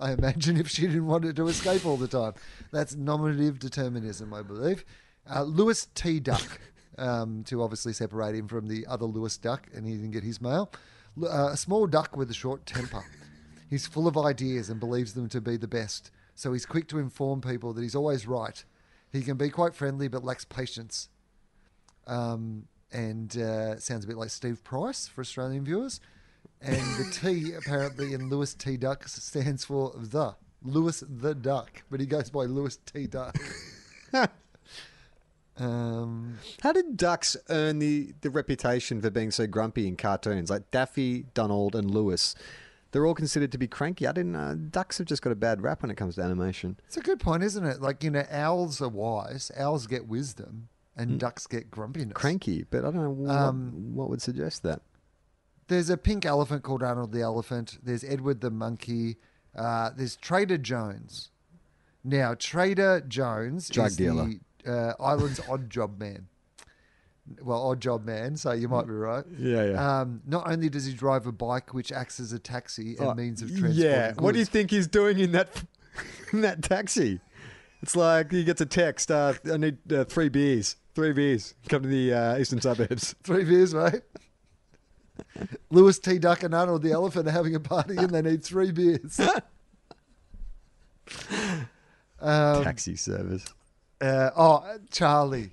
I imagine if she didn't want it to escape all the time. That's nominative determinism, I believe. Uh, Lewis T. Duck, um, to obviously separate him from the other Lewis Duck, and he didn't get his mail. Uh, a small duck with a short temper. He's full of ideas and believes them to be the best, so he's quick to inform people that he's always right. He can be quite friendly but lacks patience um, and uh, sounds a bit like Steve Price for Australian viewers. And the T apparently in Lewis T Duck stands for the Lewis the Duck, but he goes by Lewis T Duck. [LAUGHS] um, How did ducks earn the, the reputation for being so grumpy in cartoons? Like Daffy, Donald, and Lewis. They're all considered to be cranky. I didn't know. Ducks have just got a bad rap when it comes to animation. it's a good point, isn't it? Like you know, owls are wise, owls get wisdom, and ducks get grumpiness. Cranky, but I don't know what, Um, what would suggest that. There's a pink elephant called Arnold the elephant. There's Edward the monkey. Uh, there's Trader Jones. Now, Trader Jones Drug is dealer. the uh, island's odd job man. Well, odd job man, so you might be right. Yeah, yeah. Um, not only does he drive a bike, which acts as a taxi and Oh, means of transport. Yeah. What do you think he's doing in that [LAUGHS] in that taxi? It's like he gets a text. Uh, I need uh, three beers. Three beers. Come to the uh, eastern suburbs. [LAUGHS] Three beers, mate. [LAUGHS] Lewis T. Duck and Arnold the elephant are having a party and they need three beers. [LAUGHS] Um, Taxi service. Uh, oh, Charlie.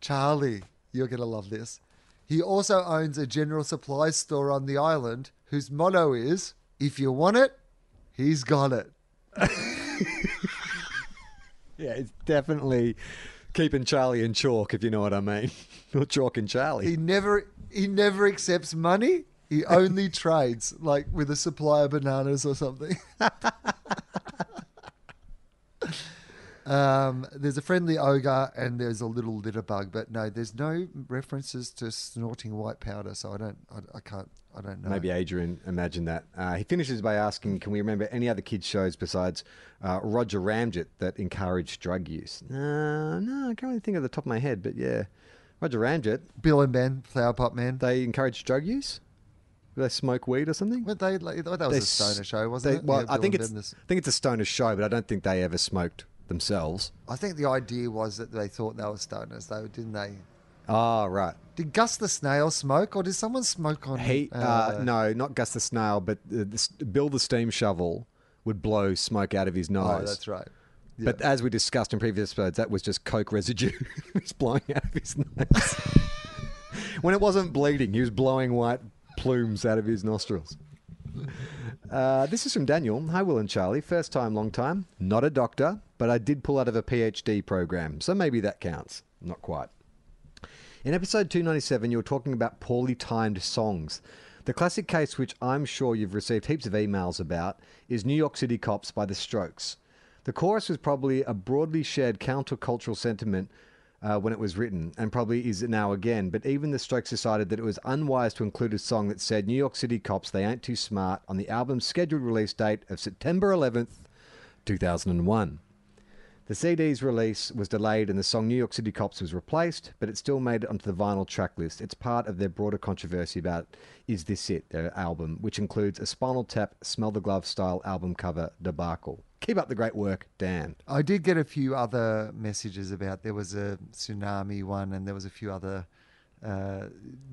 Charlie, you're going to love this. He also owns a general supplies store on the island whose motto is if you want it, he's got it. [LAUGHS] Yeah, it's definitely keeping Charlie in chalk, if you know what I mean. Not chalk and Charlie. He never he never accepts money. He only [LAUGHS] trades like with a supply of bananas or something. [LAUGHS] um, there's a friendly ogre and there's a little litter bug, but no, there's no references to snorting white powder, so I don't, I, I can't, I don't know. Maybe Adrian imagined that. Uh, he finishes by asking, "Can we remember any other kids shows besides uh, Roger Ramjet that encouraged drug use?" Uh, no, I can't really think of the top of my head, but yeah, Roger Ramjet. Bill and Ben, Flower Pot Man. They encourage drug use. Do they smoke weed or something? But they, like, that was They a stoner show, wasn't they- it? Well, Yeah, I think it's this- I think it's a stoner show, but I don't think they ever smoked themselves. I think the idea was that they thought they were stoners, though, didn't they? Ah, right. Did Gus the Snail smoke, or did someone smoke on? He uh, no, not Gus the Snail, but uh, the, Bill the Steam Shovel would blow smoke out of his nose. Oh, that's right. Yeah. But as we discussed in previous episodes, that was just coke residue. [LAUGHS] he was blowing out of his nose. [LAUGHS] when it wasn't bleeding, he was blowing white plumes out of his nostrils. Uh, this is from Daniel. Hi, Will and Charlie. First time, long time. Not a doctor, but I did pull out of a PhD program, so maybe that counts. Not quite. In episode 297, you were talking about poorly timed songs. The classic case, which I'm sure you've received heaps of emails about, is New York City Cops by The Strokes. The chorus was probably a broadly shared countercultural sentiment uh, when it was written, and probably is now again, but even The Strokes decided that it was unwise to include a song that said New York City Cops, They Ain't Too Smart on the album's scheduled release date of September 11th, 2001. The CD's release was delayed and the song New York City Cops was replaced, but it still made it onto the vinyl track list. It's part of their broader controversy about Is This It, their album, which includes a Spinal Tap Smell the Glove style album cover debacle. Keep up the great work, Dan. I did get a few other messages about there was a tsunami one and there was a few other uh,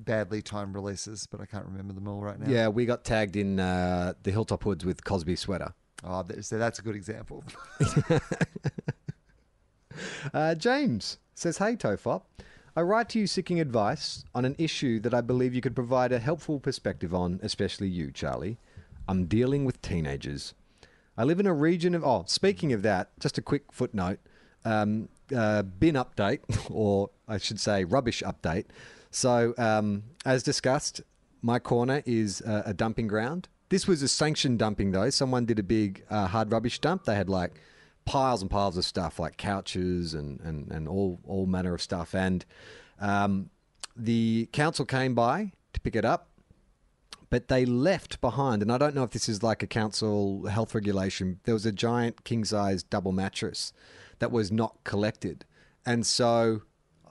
badly timed releases, but I can't remember them all right now. Yeah, we got tagged in uh, the Hilltop Hoods with Cosby Sweater. Oh, so that's a good example. [LAUGHS] [LAUGHS] Uh, James says, Hey, Tofop. I write to you seeking advice on an issue that I believe you could provide a helpful perspective on, especially you, Charlie. I'm dealing with teenagers. I live in a region of. Oh, speaking of that, just a quick footnote um, uh, bin update, [LAUGHS] or I should say rubbish update. So, um, as discussed, my corner is uh, a dumping ground. This was a sanctioned dumping, though. Someone did a big uh, hard rubbish dump. They had like piles and piles of stuff, like couches and, and, and all, all manner of stuff. And um, the council came by to pick it up but they left behind, and I don't know if this is like a council health regulation. There was a giant king size double mattress that was not collected. And so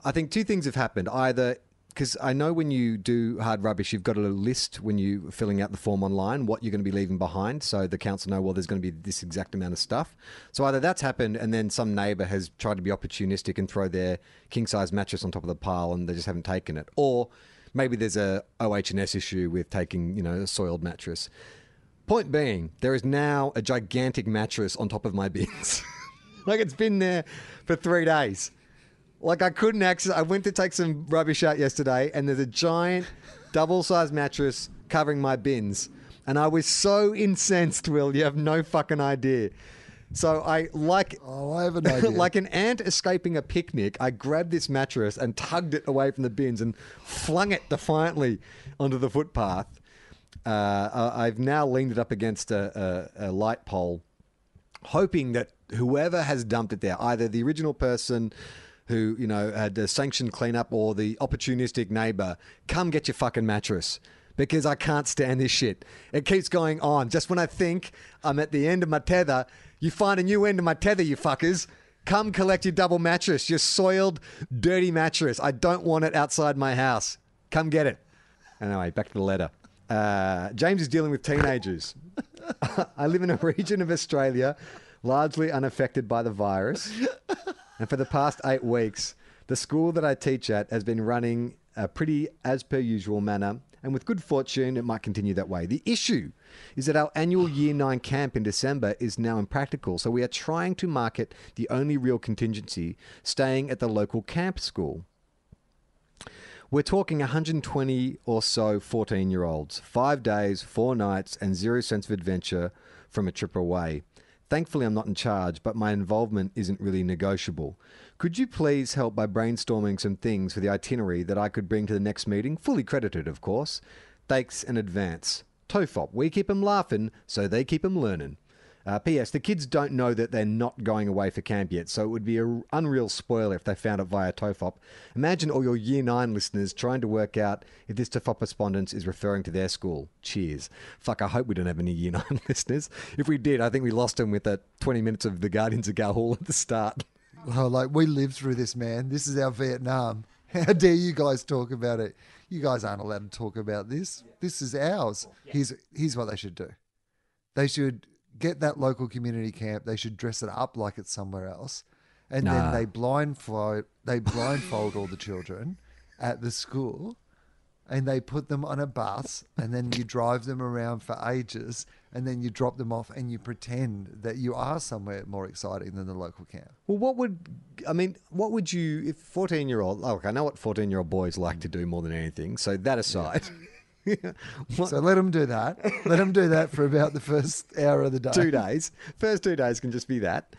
I think two things have happened. Either because I know when you do hard rubbish, you've got a list when you're filling out the form online what you're going to be leaving behind. So the council know, well, there's going to be this exact amount of stuff. So either that's happened, and then some neighbour has tried to be opportunistic and throw their king size mattress on top of the pile, and they just haven't taken it. Or maybe there's a OH&S issue with taking, you know, a soiled mattress. Point being, there is now a gigantic mattress on top of my bins. [LAUGHS] like it's been there for three days. Like I couldn't access. I went to take some rubbish out yesterday, and there's a giant double-sized mattress covering my bins, and I was so incensed. Will you have no fucking idea? So I like oh, I have an idea. [LAUGHS] like an ant escaping a picnic, I grabbed this mattress and tugged it away from the bins and flung it defiantly onto the footpath. Uh, I've now leaned it up against a, a, a light pole, hoping that whoever has dumped it there, either the original person who you know had a sanctioned cleanup or the opportunistic neighbor, come get your fucking mattress. Because I can't stand this shit. It keeps going on. Just when I think I'm at the end of my tether, you find a new end of my tether, you fuckers. Come collect your double mattress, your soiled, dirty mattress. I don't want it outside my house. Come get it. Anyway, back to the letter. Uh, James is dealing with teenagers. [LAUGHS] I live in a region of Australia largely unaffected by the virus. And for the past eight weeks, the school that I teach at has been running a pretty as per usual manner. And with good fortune, it might continue that way. The issue is that our annual Year 9 camp in December is now impractical, so we are trying to market the only real contingency staying at the local camp school. We're talking 120 or so 14 year olds, five days, four nights, and zero sense of adventure from a trip away. Thankfully, I'm not in charge, but my involvement isn't really negotiable. Could you please help by brainstorming some things for the itinerary that I could bring to the next meeting? Fully credited, of course. Thanks in advance. Tofop, we keep them laughing, so they keep them learning. Uh, P.S. The kids don't know that they're not going away for camp yet, so it would be an unreal spoiler if they found it via Tofop. Imagine all your Year 9 listeners trying to work out if this Tofop respondence is referring to their school. Cheers. Fuck, I hope we don't have any Year [LAUGHS] 9 listeners. If we did, I think we lost them with that 20 minutes of the Guardians of Ga'Hoole at the start. [LAUGHS] Oh, like we lived through this, man. This is our Vietnam. [LAUGHS] How dare you guys talk about it? You guys aren't allowed to talk about this. This is ours. Here's here's what they should do. They should get that local community camp. They should dress it up like it's somewhere else, and Nah. then they blindfold they blindfold all the children at the school, and they put them on a bus, and then you drive them around for ages, and then you drop them off, and you pretend that you are somewhere more exciting than the local camp. Well, what would I mean? What would you if fourteen year old? Look, oh, I know what fourteen year old boys like to do more than anything. So that aside, what, [LAUGHS] So let them do that. Let them do that for about the first hour of the day. two days. First two days can just be that.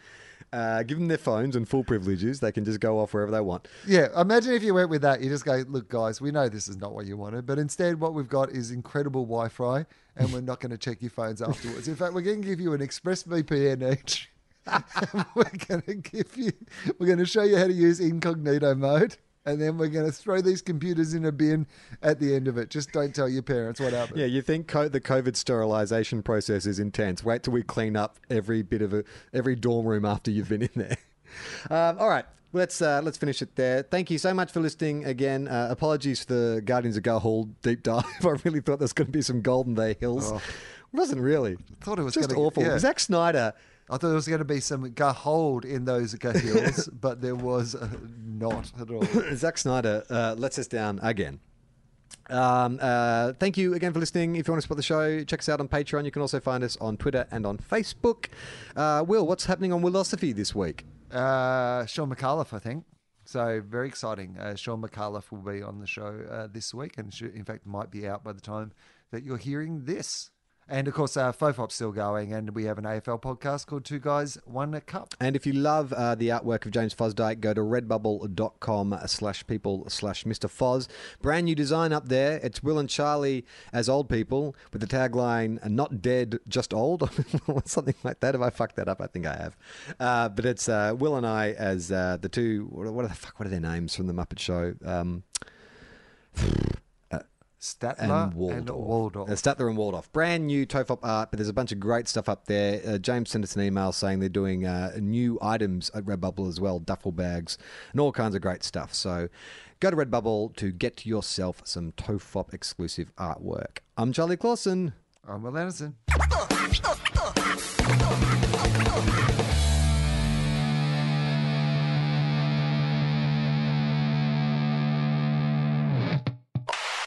Uh, give them their phones and full privileges. They can just go off wherever they want. Yeah, imagine if you went with that. You just go, look, guys, we know this is not what you wanted, but instead, what we've got is incredible Wi-Fi, and we're not going to check your phones afterwards. In fact, we're going to give you an Express VPN each. [LAUGHS] we're going to give you. We're going to show you how to use incognito mode. And then we're going to throw these computers in a bin at the end of it. Just don't tell your parents what happened. Yeah, you think co- the COVID sterilization process is intense. Wait till we clean up every bit of a, every dorm room after you've been in there. [LAUGHS] Um, all right. Let's uh, let's finish it there. Thank you so much for listening again. Uh, apologies for the Guardians of Ga'Hoole deep dive. [LAUGHS] I really thought there was going to be some Golden Day Hills. Oh. It wasn't really. Thought it was just gonna- awful. yeah. Zack Snyder. I thought there was going to be some gahold in those hills, [LAUGHS] but there was uh, not at all. [LAUGHS] Zack Snyder uh, lets us down again. Um, uh, thank you again for listening. If you want to support the show, check us out on Patreon. You can also find us on Twitter and on Facebook. Uh, Will, what's happening on Wilosophy this week? Uh, Sean McAuliffe, I think. So very exciting. Uh, Sean McAuliffe will be on the show uh, this week, and should, in fact might be out by the time that you're hearing this. And of course, uh, Fofop's still going, and we have an AFL podcast called Two Guys One Cup. And if you love uh, the artwork of James Fosdyke, go to redbubble.com slash people slash Mr. Foz. Brand new design up there. It's Will and Charlie as old people with the tagline, not dead, just old. [LAUGHS] Or something like that. If I fucked that up, I think I have. Uh, but it's uh, Will and I as uh, the two, what what are the fuck, what are their names from the Muppet Show? Um, Statler and Waldorf. and Waldorf. Uh, Statler and Waldorf. Brand new Tofop art, but there's a bunch of great stuff up there. Uh, James sent us an email saying they're doing uh, new items at Redbubble as well, duffel bags and all kinds of great stuff. So go to Redbubble to get yourself some Tofop exclusive artwork. I'm Charlie Clausen. I'm Will Anderson. [LAUGHS]